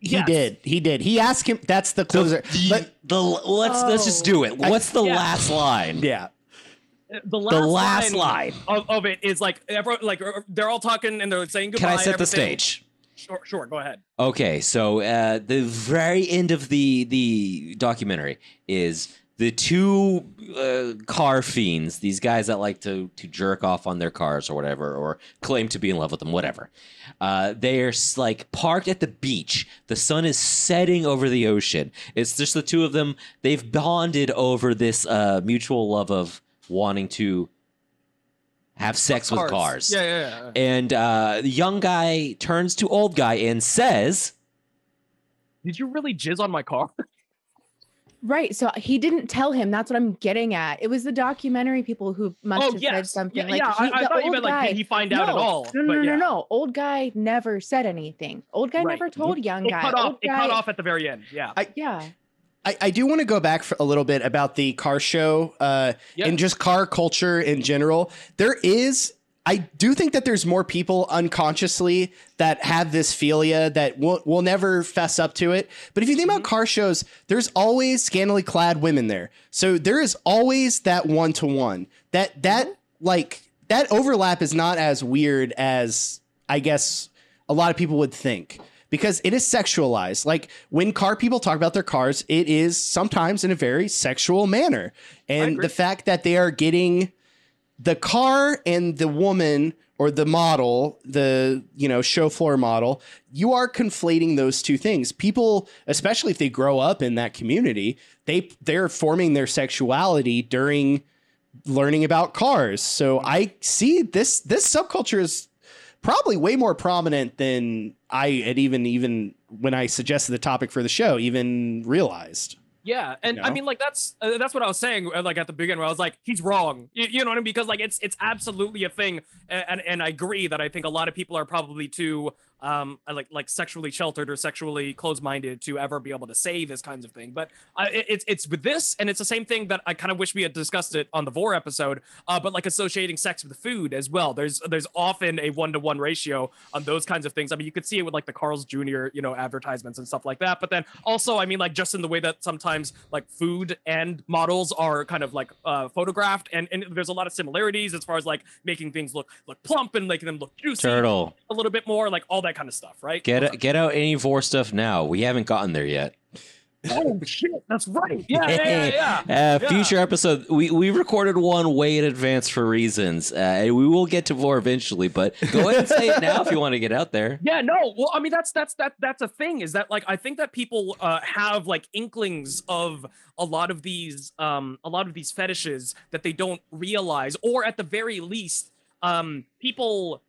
He did. He did. He asked him. That's the closer. the, but the let's let's just do it. What's the yeah. last line? yeah, The last, The last line, line. Of, of it is like everyone, like uh, they're all talking and they're saying goodbye. Can I set the stage? Sure, sure. Go ahead. Okay, so uh, the very end of the the documentary is the two uh, car fiends, these guys that like to to jerk off on their cars or whatever, or claim to be in love with them, whatever. Uh, they're like parked at the beach. The sun is setting over the ocean. It's just the two of them. They've bonded over this uh, mutual love of wanting to have sex with cars. Yeah, yeah, yeah. And uh, the young guy turns to old guy and says, Did you really jizz on my car? Right. So he didn't tell him. That's what I'm getting at. It was the documentary people who must oh have said something. Yeah, like yeah. he, I, I the thought you old meant like guy. did he find out at all? No, no, But no, yeah. no, no. Old guy never said anything. Old guy Right. never told young It guy. cut Old off. It cut off at the very end. Yeah. Yeah. I, I do want to go back for a little bit about the car show uh, Yeah. and just car culture in general. There is, I do think that there's more people unconsciously that have this philia that will, will never fess up to it. But if you think about mm-hmm. car shows, there's always scantily clad women there. So there is always that one to one. That that mm-hmm. like that overlap is not as weird as I guess a lot of people would think because it is sexualized. Like when car people talk about their cars, it is sometimes in a very sexual manner. And the fact that they are getting the car and the woman or the model, the you know show floor model, you are conflating those two things. People, especially if they grow up in that community, they they're forming their sexuality during learning about cars. So I see this this subculture is probably way more prominent than I had even even when I suggested the topic for the show even realized. Yeah, and I know? mean, like that's uh, that's what I was saying, uh, like at the beginning, where I was like, he's wrong. You, you know what I mean? Because like it's it's absolutely a thing, and and I agree that I think a lot of people are probably too um like like sexually sheltered or sexually closed-minded to ever be able to say this kinds of thing. But uh, it, it's it's with this, and it's the same thing that I kind of wish we had discussed it on the vore episode. Uh, but like associating sex with food as well. There's there's often a one-to-one ratio on those kinds of things. I mean, you could see it with like the Carl's Jr. you know advertisements and stuff like that. But then also, I mean, like just in the way that sometimes like food and models are kind of like uh, photographed, and and there's a lot of similarities as far as like making things look look plump and making them look juicy Turtle, a little bit more, like all that kind of stuff, right? get get out any vore stuff now. We haven't gotten there yet. Oh shit, that's right. Yeah, yeah, yeah. yeah. Uh, Yeah. Future episode, we, we recorded one way in advance for reasons. Uh, and we will get to vore eventually, but go ahead and say it now if you want to get out there. Yeah, no. Well, I mean, that's that's that that's a thing. Is that like I think that people uh, have like inklings of a lot of these um a lot of these fetishes that they don't realize, or at the very least, um people.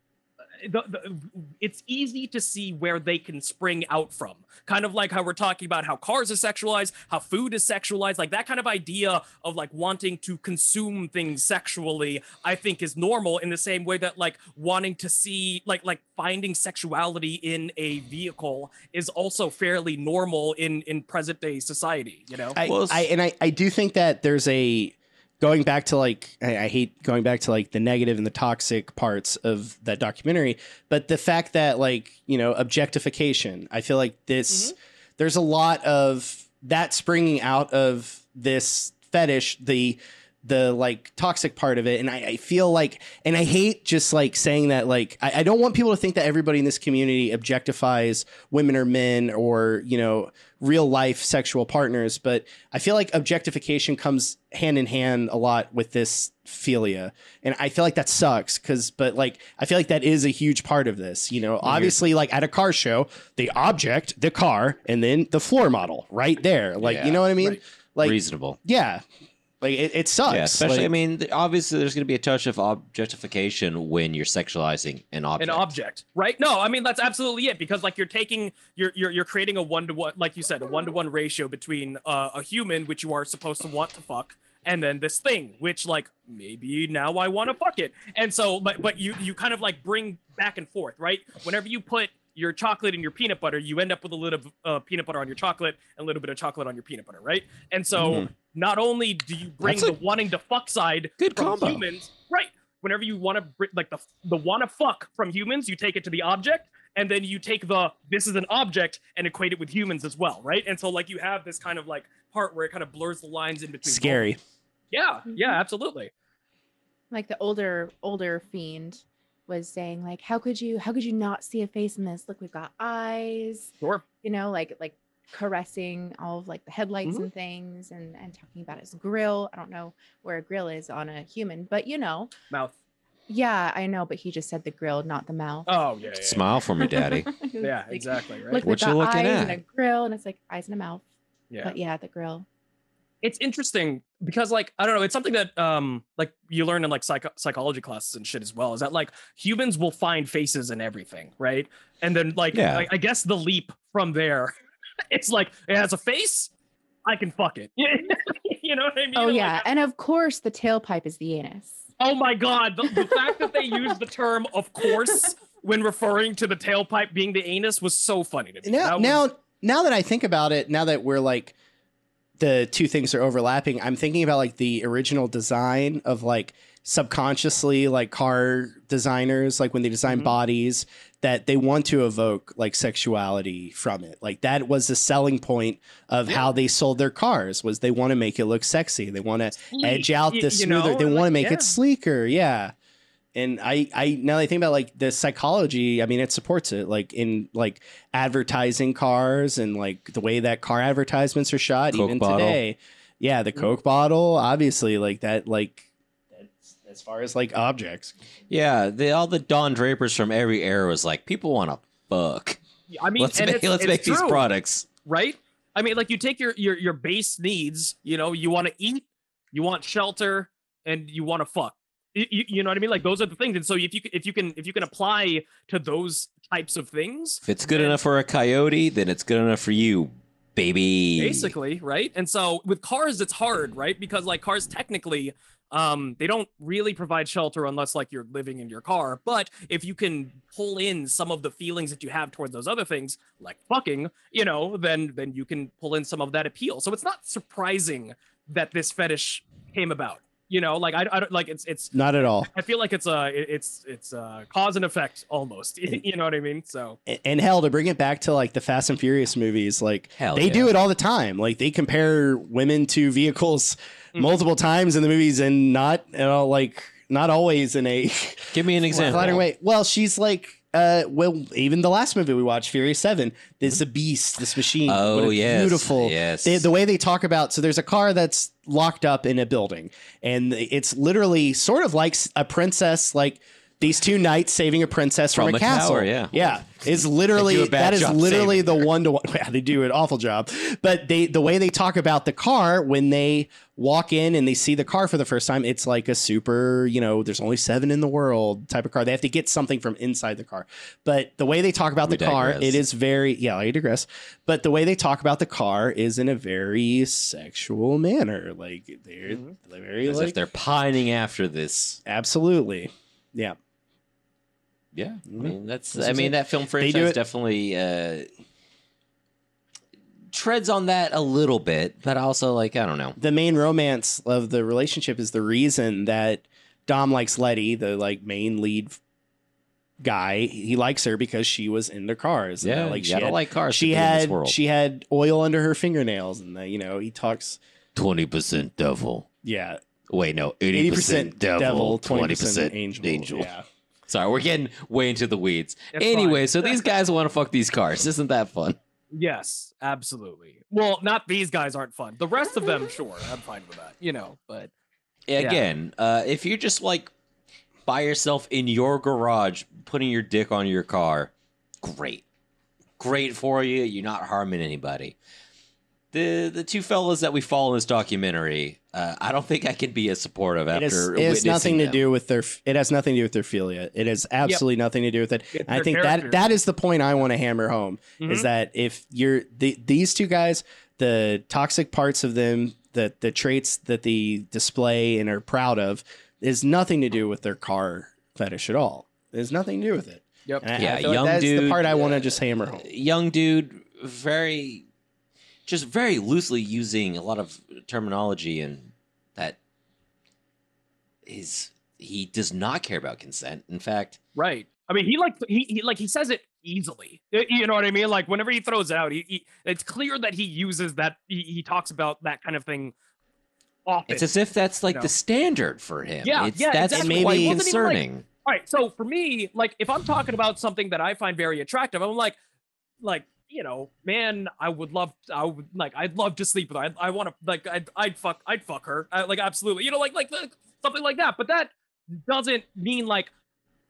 The, the, it's easy to see where they can spring out from. Kind of like how we're talking about how cars are sexualized, how food is sexualized, like that kind of idea of like wanting to consume things sexually, I think is normal in the same way that like wanting to see like like finding sexuality in a vehicle is also fairly normal in in present day society, you know? I, Well, s- I and I, I do think that there's a going back to like I, I hate going back to like the negative and the toxic parts of that documentary, but the fact that like you know objectification, I feel like this mm-hmm. there's a lot of that springing out of this fetish the the like toxic part of it and I, I feel like and i hate just like saying that like I, I don't want people to think that everybody in this community objectifies women or men or you know real life sexual partners but i feel like objectification comes hand in hand a lot with this philia and i feel like that sucks because but like i feel like that is a huge part of this you know mm-hmm. obviously like at a car show the object the car and then the floor model right there like Yeah. you know what i mean Right. like Reasonable. yeah like it, it sucks Yeah, especially. Like, I mean, obviously, there's going to be a touch of objectification when you're sexualizing an object. an object right no i mean that's absolutely it because like you're taking you're you're, you're creating a one-to-one like you said a one-to-one ratio between uh, a human which you are supposed to want to fuck and then this thing which like maybe now i want to fuck it and so but but you you kind of like bring back and forth right whenever you put your chocolate and your peanut butter you end up with a little of uh, peanut butter on your chocolate and a little bit of chocolate on your peanut butter right and so Mhm. not only do you bring the wanting to fuck side good from combo. humans right whenever you want to like the the want to fuck from humans you take it to the object and then you take the this is an object and equate it with humans as well right and so like you have this kind of like part where it kind of blurs the lines in between both. scary yeah yeah Mhm. absolutely like the older older fiend was saying like how could you how could you not see a face in this? Look we've got eyes sure. you know like like caressing all of like the headlights Mhm. and things and and talking about his grill. I don't know where a grill is on a human but you know. Mouth. Yeah i know but he just said the grill not the mouth. Oh yeah yeah, Smile for me, Daddy. Yeah like, exactly right. Look What you got looking eyes and a grill and it's like eyes and a mouth. Yeah. But yeah the grill it's interesting because like i don't know it's something that um like you learn in like psych- psychology classes and shit as well is that like humans will find faces in everything right? And then like Yeah. I, I guess the leap from there it's like it has a face i can fuck it. You know what i mean? Oh Like, yeah and of course the tailpipe is the anus. Oh my god the, the fact that they use the term of course when referring to the tailpipe being the anus was so funny to me. Now That was- now now that I think about it, now that we're like the two things are overlapping, I'm thinking about like the original design of like subconsciously like car designers like when they design Mhm. bodies that they want to evoke like sexuality from it like that was the selling point of how they sold their cars was they want to make it look sexy they want to edge out the you smoother. know, they want to like, make yeah. it sleeker. Yeah. And I, I now that I think about like the psychology, I mean, it supports it. Like in like advertising cars and like the way that car advertisements are shot, Coke even bottle. today. Yeah, the. Coke bottle, obviously, like that, like that's, as far as like objects. Yeah, the, all the Don Drapers from every era was like, people want to fuck. i mean let's and make, it's- let's it's make these products. right? I mean, like you take your your your base needs. You know, you want to eat, you want shelter, and you want to fuck. You, you, know what I mean? Like those are the things. And so if you if you can if you can apply to those types of things, If it's good then enough for a coyote, then it's good enough for you, baby. basically, right? And so with cars, it's hard, right? Because like cars technically. Um, they don't really provide shelter unless like you're living in your car. But if you can pull in some of the feelings that you have towards those other things, like fucking, you know, then then you can pull in some of that appeal. So it's not surprising that this fetish came about. You know, like I, I don't like it's it's Not at all. I feel like it's a it's it's a cause and effect almost. you know what I mean? So A- And hell, to bring it back to like the Fast and Furious movies, like Hell they yeah. do it all the time. Like they compare women to vehicles Mhm. multiple times in the movies, and not you know, like not always in a Give me an example. flattering way. Well, she's like, uh, well, even the last movie we watched, Furious Seven, there's a beast, this machine. Oh yes, beautiful. Yes. They, the way they talk about so there's a car that's locked up in a building, and it's literally sort of like a princess, like these two knights saving a princess from, From a a castle. tower, yeah. yeah, it's literally They do a bad that is literally the one to one. Yeah, they do an awful job, but they the way they talk about the car when they walk in and they see the car for the first time, it's like a super, you know, there's only seven in the world type of car. They have to get something from inside the car. But the way they talk about We the car, it is very, yeah, I digress. But the way they talk about the car is in a very sexual manner. Like they're, Mhm. they're very As like, if they're pining after this. absolutely. Yeah. Yeah. I mm-hmm. mean that's. I mean it. that film franchise it- definitely uh, treads on that a little bit, but also like I don't know. The main romance of the relationship is the reason that Dom likes Letty, the like main lead guy. He likes her because she was into cars. and uh, Yeah, that, like you she gotta had, like cars. to she be in this had world. she had oil under her fingernails, and the, you know he talks. twenty percent devil. Yeah, Wait, no, eighty percent percent devil, twenty twenty percent angel. angel. Yeah. Sorry, we're getting way into the weeds. It's anyway, fine. so these guys want to fuck these cars. Isn't that fun? Yes, absolutely. Well, not these guys aren't fun. The rest of them, sure, I'm fine with that. You know, but Again, uh, if you're just like by yourself in your garage, putting your dick on your car, great, great for you. You're not harming anybody. The the two fellas that we follow in this documentary, uh, I don't think I can be as supportive It after. has, it has witnessing nothing to do with their. It has nothing to do with their philia. It has absolutely nothing to do with it. And I think character. that that is the point I want to hammer home is Mhm. that if you're the, these two guys, the toxic parts of them, the the traits that they display and are proud of, is nothing to do with their car fetish at all. There's nothing to do with it. Yep. And I- I Yeah, feel like young that's the dude, part I want uh, to just hammer home. young dude, very, just very loosely using a lot of terminology and that is he does not care about consent. In fact, right. I mean, he like he, he like he says it easily. You know what I mean? Like whenever he throws it out, he, he it's clear that he uses that. He, he talks about that kind of thing often. it's as if that's like know. the standard for him. Yeah, it's, yeah, that's exactly. Maybe- even like- concerning. All right, so for me, like if I'm talking about something that I find very attractive, I'm like, like you know, man, I would love, I would like, I'd love to sleep with her. I, I want to, like, I'd, I'd fuck, I'd fuck her, I, like absolutely, you know, like, like the, something like that. But that doesn't mean like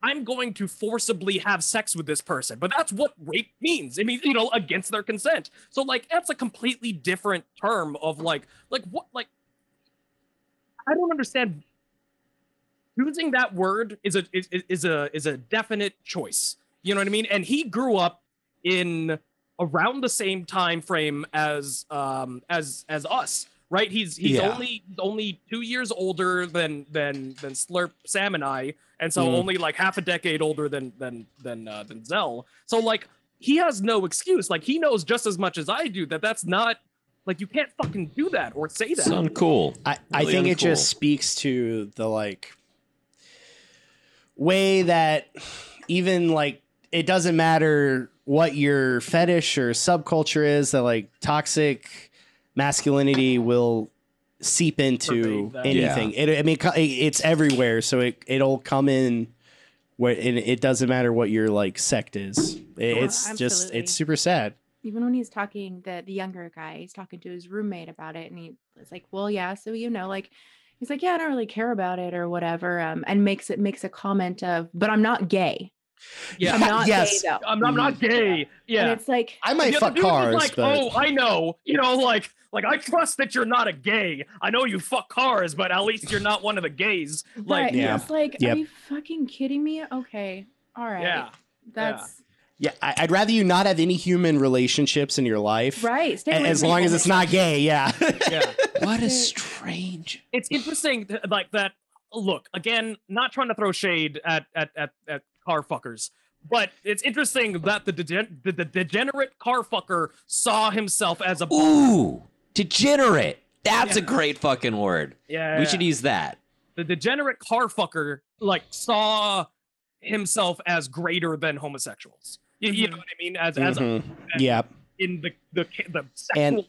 I'm going to forcibly have sex with this person. But that's what rape means. I mean, you know, against their consent. So like, that's a completely different term of like, like what, like. I don't understand using that word is a is- is a is a definite choice. You know what I mean? And he grew up in around the same time frame as um as as us, right? He's he's Yeah. only he's only two years older than than than Slurp Sam and I, and so Mhm. only like half a decade older than than than uh, than Zell. So like he has no excuse. Like he knows just as much as I do that that's not like you can't fucking do that or say that. It's uncool. I, I Really think it just speaks to the like way that even like it doesn't matter what your fetish or subculture is that like toxic masculinity will seep into Pervade that. anything. It, I mean, it- it's everywhere, so it it'll come in where and it doesn't matter what your like sect is. It- It's just it's super sad. even when he's talking the the younger guy he's talking to his roommate about it and he was like well yeah so you know like he's like yeah i don't really care about it or whatever um and makes it makes a comment of but i'm not gay yeah. i'm not Yes. gay though I'm, I'm not mm. gay. and Yeah. it's like I might The fuck cars, like, but oh, I know. You know, like, like I trust that you're not a gay. I know you fuck cars, but at least you're not one of the gays. Like, right, yeah. it's like Yep. are you fucking kidding me okay all right Yeah. that's yeah, I, I'd rather you not have any human relationships in your life. right Stay away as long as it's not gay, yeah. yeah. What a strange. it's interesting, like that. Look, again, not trying to throw shade at at at, at car fuckers. But it's interesting that the, degen- the, the degenerate car fucker saw himself as a Ooh, degenerate. That's a great fucking word. yeah. We should use that. the degenerate car fucker like saw himself as greater than homosexuals. You, you know what I mean? As as a, Mhm. Yeah. in the the the sexual. And-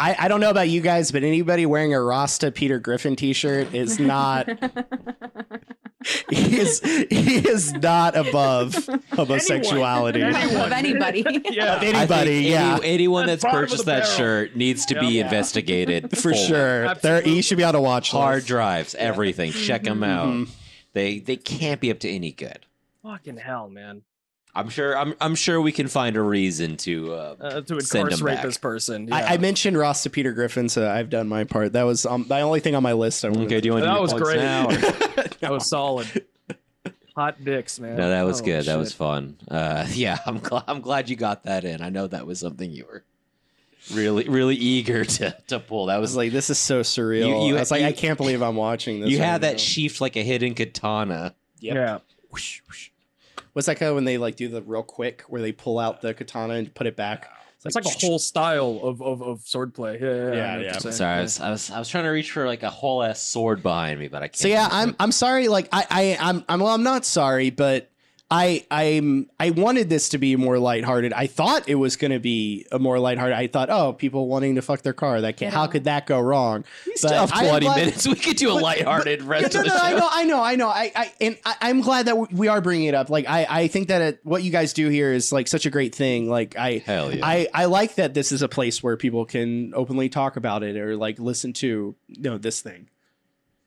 I, I don't know about you guys, but anybody wearing a Rasta Peter Griffin t-shirt is not he is he is not above homosexuality. Anyone. of anybody yeah, Of anybody, I think yeah. any- anyone At that's purchased that barrel. shirt needs to be Yeah. investigated For fully. sure. There Absolutely. he should be on a watch Hard drives, everything. Check them out. Mhm. They they can't be up to any good. fucking hell, man. I'm sure. I'm I'm sure we can find a reason to. Uh, Uh, to Send 'em incarcerate back. this person. Yeah. I, I mentioned to Peter Griffin, so I've done my part. That was um, the only thing on my list. I wanted okay, do you want to That do was great. now? or- that was solid. Hot dicks, man. No, that was Oh, good. That was fun. Uh, yeah, I'm glad. I'm glad you got that in. I know that was something you were really, really eager to to pull. That was was like, this is so surreal. You- you- I was like, you- I can't believe I'm watching this. you right had that now. sheathed like a hidden katana. Yep. Yeah. Whoosh, whoosh. What's that kind of when they like do the real quick where they pull out the katana and put it back? It's like a whole style of of, of swordplay. Yeah, yeah, Yeah, I know yeah. Sorry, I was, I was I was trying to reach for like a whole ass sword behind me, but I can't. So yeah, I'm I'm sorry. Like I I I'm I'm well, I'm not sorry, but I I'm I wanted this to be more lighthearted. I thought it was going to be a more lighthearted. I thought, oh, people wanting to fuck their car. That can't. how could that go wrong? We still have 20 glad- minutes. We could do a but- lighthearted rest no, of the no, show. I know, I know, I know. I, I, and I, I'm glad that we are bringing it up. Like, I, I think that it, what you guys do here is like such a great thing. Like, I, Hell yeah. I, I like that this is a place where people can openly talk about it or like listen to, you know, this thing.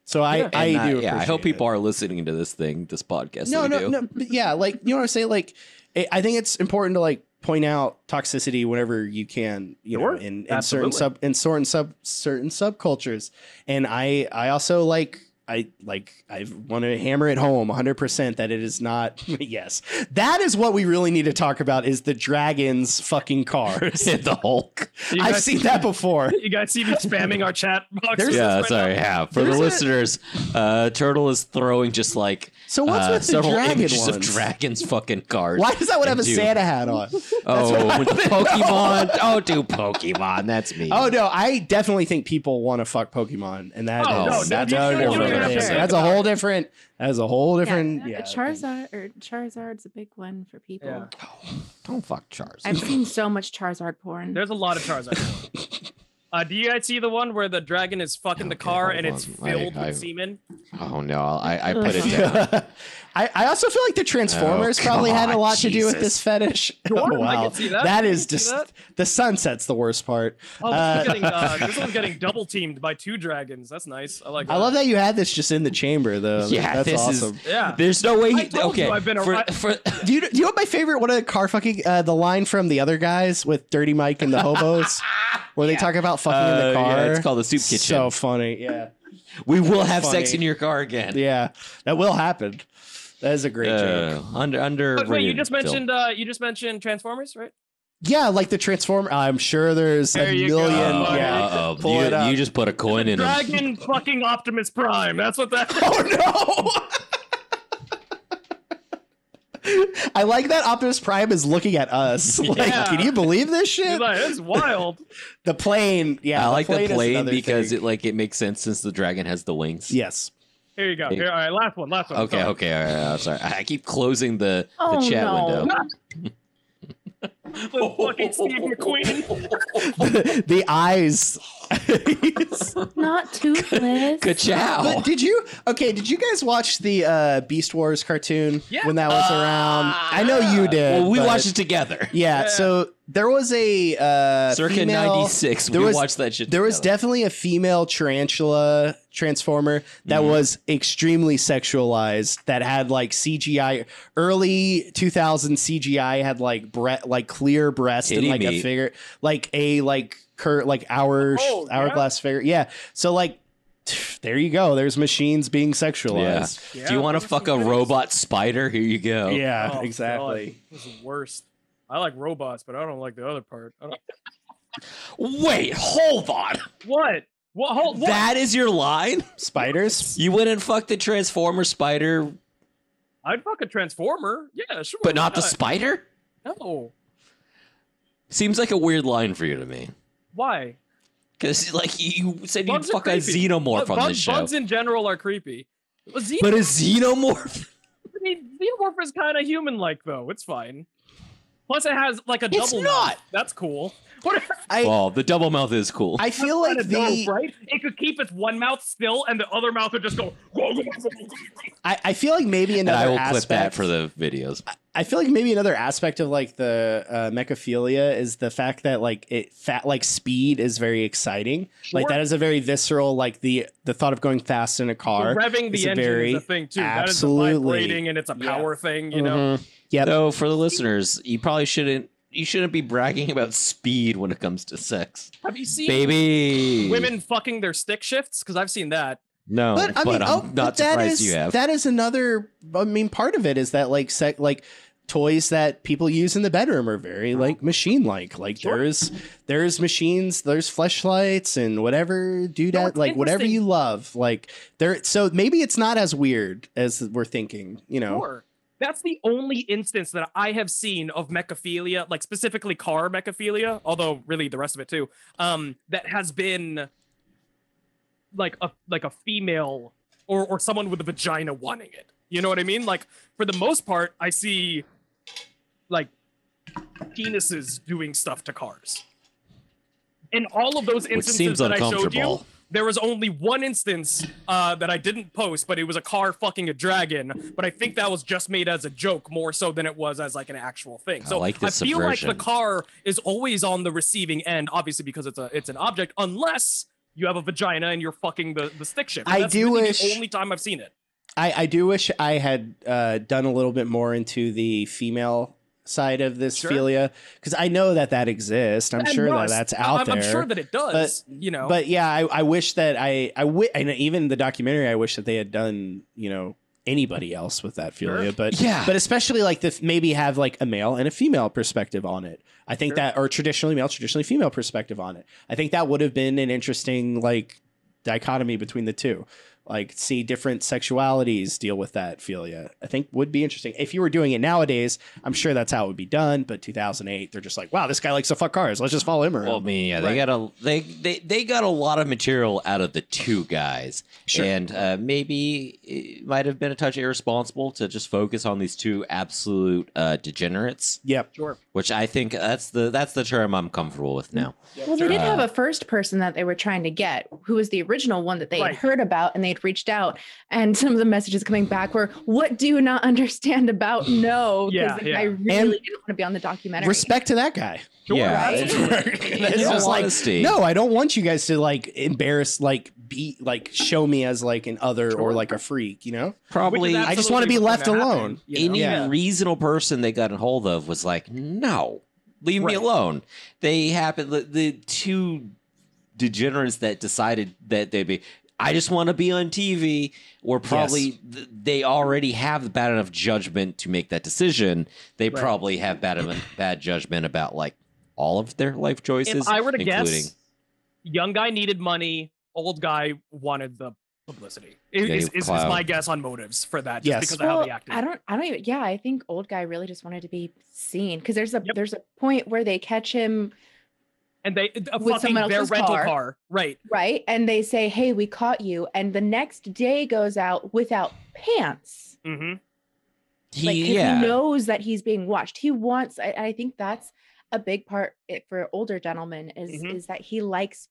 So I, And I I- do. yeah, I hope appreciate people it. are listening to this thing, this podcast. No, no, do. no. But yeah, like you know what I'm saying. Like, it, I think it's important to like point out toxicity whenever you can. You Sure, know, in, in certain sub in certain sub certain subcultures. And I, I also like. I like I want to hammer it home 100% that it is not yes. That is what we really need to talk about is the dragons fucking cars. the Hulk. You I've guys- seen that before. You guys see me spamming our chat box? There's- Yeah, right sorry. now? Yeah, for the There's a- listeners, uh, Turtle is throwing just like So what's uh, with the several dragon images of dragons fucking cars. Why does that one have a Dude. Santa hat on? Oh, what with the know. Pokemon. Oh, do Pokemon. That's me. Oh no, I definitely think people want to fuck Pokemon, and that is Oh, no, that's you- a you- whole you don't different have to thing. say That's a whole different. That's a whole different. yeah, Yeah, Charizard or Charizard's a big one for people. Yeah. don't fuck Charizard. I've seen so much Charizard porn. There's a lot of Charizard. uh, do you guys see the one where the dragon is fucking the car hold and it's on. I- filled I- with semen? oh no, I, I put it down. I, I also feel like the Transformers Oh, probably had a God, lot to do with this fetish. Sure, oh, wow, see that. that I can see just that. the sunset's the worst part. Oh, Uh, this, one's getting, uh, this one's getting double teamed by two dragons. That's nice. I like. That. I love that you had this just in the chamber though. Yeah, that's this awesome. is. Yeah. There's no way. I He, told you okay, I've been for, I- for, Do you, do you know what my favorite one of the car fucking uh, the line from the other guys with Dirty Mike and the hobos where they talk about fucking in the car? yeah, it's called the soup kitchen. So funny, yeah. we will have sex in your car again. Yeah, that will happen. That is a great joke. Uh, under under. But wait, you just mentioned uh, you just mentioned Transformers, right? Yeah, like the Transformer. I'm sure there's There a you go. million. Uh, yeah. Uh-oh. Pull you, it up. you just put a coin in him. Dragon fucking Optimus Prime. That's what that. Oh no! I like that Optimus Prime is looking at us. Like, Yeah. can you believe this He's shit? like, it's wild. the plane. Yeah, I like the is plane because thing. it like it makes sense since the dragon has the wings. Yes. Here you go. Here, all right, last one. Last one. Okay, Sorry. okay, all right. I'm sorry. I keep closing the, the Oh, chat no. window. The fucking Steve McQueen. the, the eyes. Not toothless. Ka-chow. But did you? Okay, did you guys watch the uh, Beast Wars cartoon Yeah. when that was around? I know you did. Well, we but- watched it together. Yeah, Yeah. so there was a uh, Circa female- '96. there We was- watched that shit. There was definitely a female tarantula transformer that Mhm. was extremely sexualized. That had like CGI, early 2000 CGI had like bre- like clear breast and Titty like a figure, like a like cur like hour Oh, yeah? hourglass figure. Yeah, so like. There you go. There's machines being sexualized. Yeah, Do you want to fuck a some robot spider? Here you go. Yeah, Oh, exactly. God. This is worst. I like robots, but I don't like the other part. I don't... Wait, hold on. What? What? Hold, what? That is your line? Spiders. You went and fucked the transformer spider, I'd fuck a transformer. Yeah, sure. but not the spider? No. Seems like a weird line for you to me. Why? Because like you said, you'd fuck a xenomorph Bu- on bug- this show. Bugs in general are creepy. But, Xen- But a xenomorph? I mean, xenomorph is kind of human-like, though. It's fine. Plus, it has like a It's double. not. mouth. That's cool. What? I well, the double mouth is cool. I feel like Kinda the right? It could keep its one mouth still, and the other mouth would just go. I, I feel like maybe and another I will aspect, clip that for the videos. I feel like maybe another aspect of like the uh, mechaphilia is the fact that like it fat like speed is very exciting. Like that is a very visceral like the the thought of going fast in a car. Revving the a engine very- is a thing too. That is a absolutely. vibrating, and it's a power thing. You know. Mhm. Yep. So for the listeners, you probably shouldn't you shouldn't be bragging about speed when it comes to sex. Have you seen Baby. women fucking their stick shifts? Because I've seen that. No, But I mean, I'm oh, not but that surprised is you have. that is another. I mean, part of it is that like sec like toys that people use in the bedroom are very like machine like. Like Sure. there's there's machines, there's fleshlights and whatever do that it's like whatever you love. Like there, so maybe it's not as weird as we're thinking. You know, Sure. That's the only instance that I have seen of mechaphilia, like specifically car mechaphilia, although really the rest of it too, um, that has been like a like a female or or someone with a vagina wanting it. You know what I mean? Like for the most part, I see like penises doing stuff to cars. In all of those instances that I showed you, uncomfortable. There was only one instance uh, that I didn't post, but it was a car fucking a dragon. But I think that was just made as a joke more so than it was as like an actual thing. I So like this feel like the car is always on the receiving end, obviously because it's a it's an object, unless you have a vagina and you're fucking the, the stick shift. I do really wish- the only time I've seen it. I, I do wish I had uh, done a little bit more into the female side of this Sure. philia because I know that that exists. I'm And sure that Rust, that's I- out I'm, there. I'm sure that it does. you know, But yeah, I, I wish that I I and even the documentary. I wish that they had done you know anybody else with that philia. Sure. But Yeah. but especially like the maybe have like a male and a female perspective on it. I think Sure. that or traditionally male, traditionally female perspective on it. I think that would have been an interesting like dichotomy between the two. Like see different sexualities deal with that philia. I think would be interesting. If you were doing it nowadays, I'm sure that's how it would be done. But 2008, they're just like, wow, this guy likes to fuck cars. Let's just follow him around. Well, I mean, yeah, they got a they, they they got a lot of material out of the two guys, Sure. and uh, maybe it might have been a touch irresponsible to just focus on these two absolute uh, degenerates, yep. sure. which I think that's the that's the term I'm comfortable with now. Well, they did have Uh, a first person that they were trying to get, who was the original one that they Right. had heard about and they'd reached out. And some of the messages coming back were, What do you not understand about no? Yeah, the yeah. guy really And didn't want to be on the documentary. Respect to that guy. yeah, right? It's In all just like, honesty. no, I don't want you guys to like embarrass, like be like show me as like an other or like a freak, you know? probably I just wanna be left alone. happen, you know? any Yeah. reasonable person they got a hold of was like, no, leave me alone. They happened the, the two degenerates that decided that they'd be. I just want to be on TV. Or probably th- they already have bad enough judgment to make that decision. They Right. probably have bad enough bad judgment about like all of their life choices. If I were to including guess, young guy needed money, old guy wanted the publicity. Is, Yeah, is, is, is my guess on motives for that, just Yes. because of how well, they acted. I don't I don't even yeah, I think old guy really just wanted to be seen. Because there's a Yep. there's a point where they catch him and they a With fucking someone their else's rental car. car. right? right and they say, Hey, we caught you, and the next day goes out without pants. Mm-hmm. he, like 'cause yeah, he knows that he's being watched he wants i, I think that's a big part for older gentlemen is Mhm. is that he likes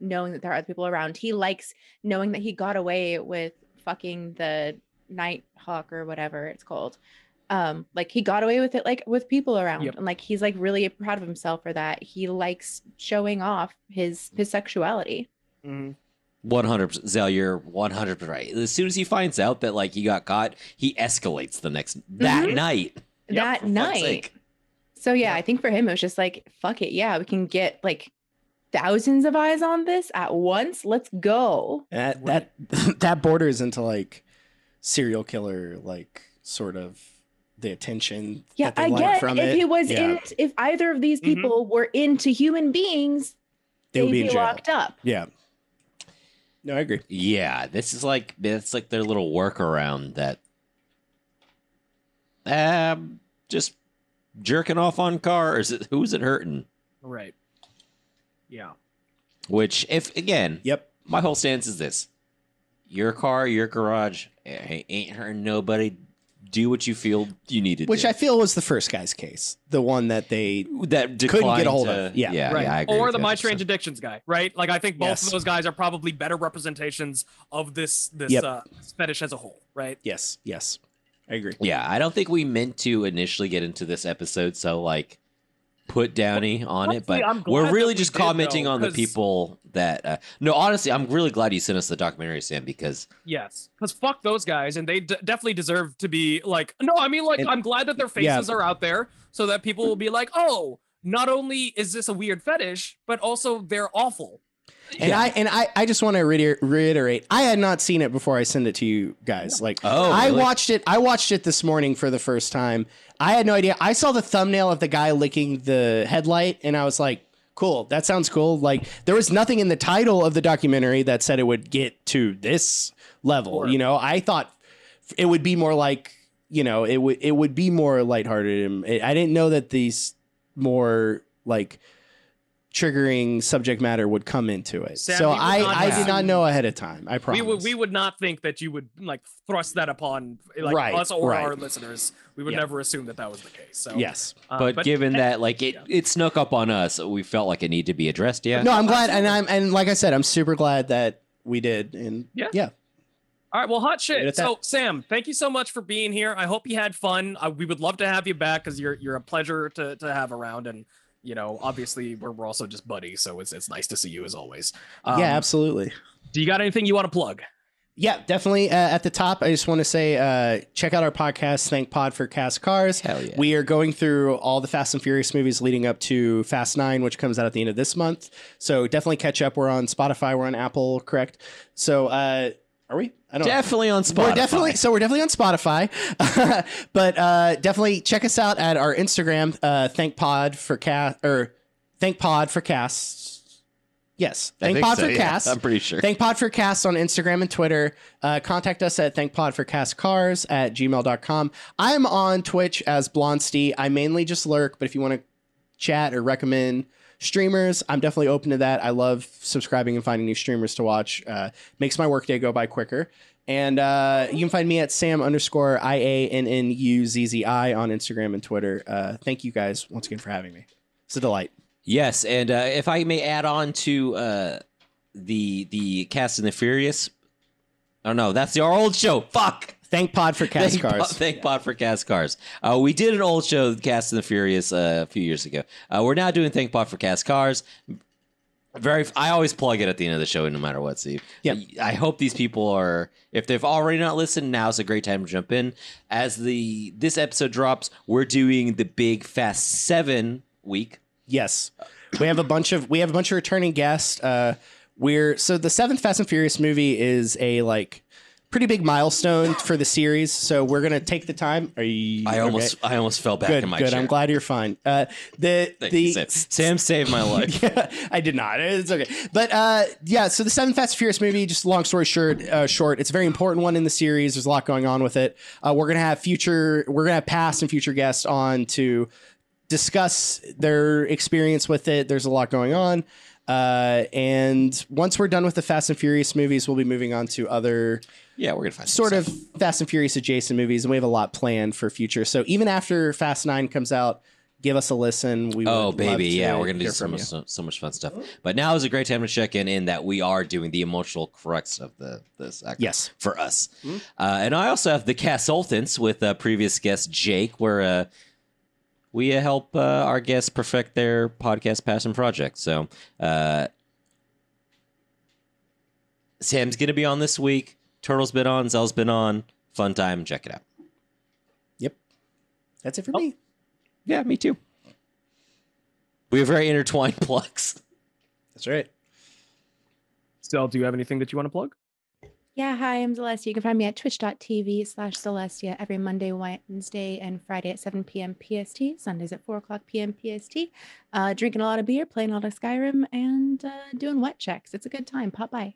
knowing that there are other people around he likes knowing that he got away with fucking the night hawk or whatever it's called um like he got away with it like with people around Yep. and like he's like really proud of himself for that he likes showing off his his sexuality Mm-hmm. One hundred percent, Zell. You're one hundred percent right. As soon as he finds out that like he got caught, he escalates the next that Mhm. night. That for fuck's night. So yeah, Yeah. I think for him it was just like, fuck it, yeah, we can get like thousands of eyes on this at once. Let's go. That that that borders into like serial killer, like sort of the attention. Yeah, that they I like get from if it. he was yeah, in if either of these Mhm. people were into human beings, they would they'd be be, in jail. locked up. Yeah. No, I agree. Yeah, this is like it's like their little workaround that um just jerking off on cars. Who's it hurting? Right. Yeah. Which, if again, Yep. my whole stance is this: your car, your garage, ain't hurting nobody. Do what you feel you need to Which do. I feel was the first guy's case, the one that they. that couldn't get a hold to- of. Yeah. yeah, right. yeah, I agree or the you, My 100%. Strange Addictions guy, right? Like I think both Yes. of those guys are probably better representations of this this Yep. uh, fetish as a whole, right? Yes. Yes. I agree. Yeah, I don't think we meant to initially get into this episode so like put Downey on it, but we're that really we just did, commenting though, on the people that. Uh, no, honestly, I'm really glad you sent us the documentary, Sam, because Yes, because fuck those guys, and they d- definitely deserve to be like. No, I mean like And- I'm glad that their Yeah. faces are out there so that people will be like, oh, not only is this a weird fetish, but also they're awful. And I and I, I just want to reiter- reiterate, I had not seen it before I send it to you guys. Like Oh, I really? watched it. I watched it this morning for the first time. I had no idea. I saw the thumbnail of the guy licking the headlight, and I was like, "Cool, that sounds cool." Like there was nothing in the title of the documentary that said it would get to this level. Sure. You know, I thought it would be more like you know it would it would be more lighthearted. I didn't know that these more like triggering subject matter would come into it. Sam, so I, I did not know ahead of time. I We promise. would we would not think that you would like thrust that upon like Right, us or right. our listeners. We would Yeah. never assume that that was the case. So yes. uh, but, given that like it, it snuck up on us, we felt like it needed to be addressed. Yeah. No, I'm glad, and I'm and like I said, I'm super glad that we did. And Yeah. yeah, All right, well, hot shit. So, Sam, thank you so much for being here. I hope you had fun. Uh, we would love to have you back because you're you're a pleasure to to have around, and you know, obviously, we're, we're also just buddies, so it's it's nice to see you as always. Um, yeah, absolutely. Do you got anything you want to plug? Yeah, definitely. Uh, at the top, I just want to say, uh, check out our podcast, Thank Pod for Cast Cars. Hell yeah. We are going through all the Fast and Furious movies leading up to Fast Nine, which comes out at the end of this month. So definitely catch up. We're on Spotify. We're on Apple, correct? So uh, are we? I don't. know. Definitely on Spotify. We're definitely so we're definitely on Spotify, but uh, definitely check us out at our Instagram. Uh, thank Pod for cast or Thank Pod for casts. Yes, Thank Pod so, for yeah. casts. I'm pretty sure. Thank Pod for Cast on Instagram and Twitter. Uh, contact us at thank Pod for cast cars at gmail.com. I'm on Twitch as Blonsty. I mainly just lurk, but if you want to chat or recommend streamers, I'm definitely open to that. I love subscribing and finding new streamers to watch. Uh, makes my workday go by quicker. And uh, you can find me at Sam underscore I A N N U Z Z I on Instagram and Twitter. Uh, thank you guys once again for having me. It's a delight. Yes, and uh, if I may add on to uh, the the Cast and the Furious. Oh no, that's our old show. Fuck. Thank Pod for Cast thank Cars. Pod, thank Pod for Cast Cars. Uh, we did an old show, Cast and the Furious, uh, a few years ago. Uh, we're now doing Thank Pod for Cast Cars. Very, I always plug it at the end of the show, no matter what. Steve. Yep. I hope these people are. If they've already not listened, now's a great time to jump in. As the this episode drops, we're doing the big Fast Seven week. Yes, we have a bunch of we have a bunch of returning guests. Uh, we're so the seventh Fast and Furious movie is a like pretty big milestone for the series. So we're gonna take the time. Are you? I okay? almost, I almost fell back good. in my Good. chair. I'm glad you're fine. Uh, the Thank the you, Sam. Sam saved my life. yeah, I did not. It's okay. But uh, yeah, so the seventh Fast and Furious movie, just long story short, uh, short, it's a very important one in the series. There's a lot going on with it. Uh, we're gonna have future, we're gonna have past and future guests on to discuss their experience with it. There's a lot going on. Uh, and once we're done with the Fast and Furious movies, we'll be moving on to other Yeah, we're gonna find some sort of stuff. Fast and Furious adjacent movies, and we have a lot planned for future. So even after Fast Nine comes out, give us a listen. We Oh would baby, love to yeah, we're gonna do so much, so, so much fun stuff. But now is a great time to check in, in that we are doing the emotional crux of the this. act Yes. for us. Mhm. Uh, and I also have the consultants with uh, previous guest Jake, where uh, we uh, help uh, our guests perfect their podcast passion project. So uh, Sam's gonna be on this week. Turtle's been on. Zell's been on. Fun time. Check it out. Yep. That's it for Oh. me. Yeah, me too. We have very intertwined plugs. That's right. Still, do you have anything that you want to plug? Yeah, hi, I'm Celestia. You can find me at twitch.tv slash Celestia every Monday, Wednesday, and Friday at 7 p.m. PST, Sundays at 4 o'clock p.m. PST. Uh, drinking a lot of beer, playing a lot of Skyrim, and uh, doing wet checks. It's a good time. Pop by.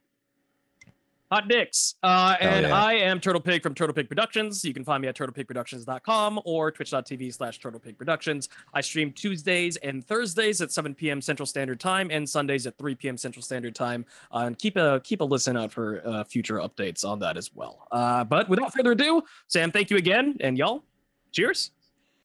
Hot dicks. Uh, and yeah. I am Turtle Pig from Turtle Pig Productions. You can find me at turtlepigproductions.com or twitch.tv slash Turtle Pig Productions. I stream Tuesdays and Thursdays at 7 p.m. Central Standard Time and Sundays at 3 p.m. Central Standard Time. Uh, and keep a keep a listen out for uh, future updates on that as well. Uh, but without further ado, Sam, thank you again, and y'all, cheers.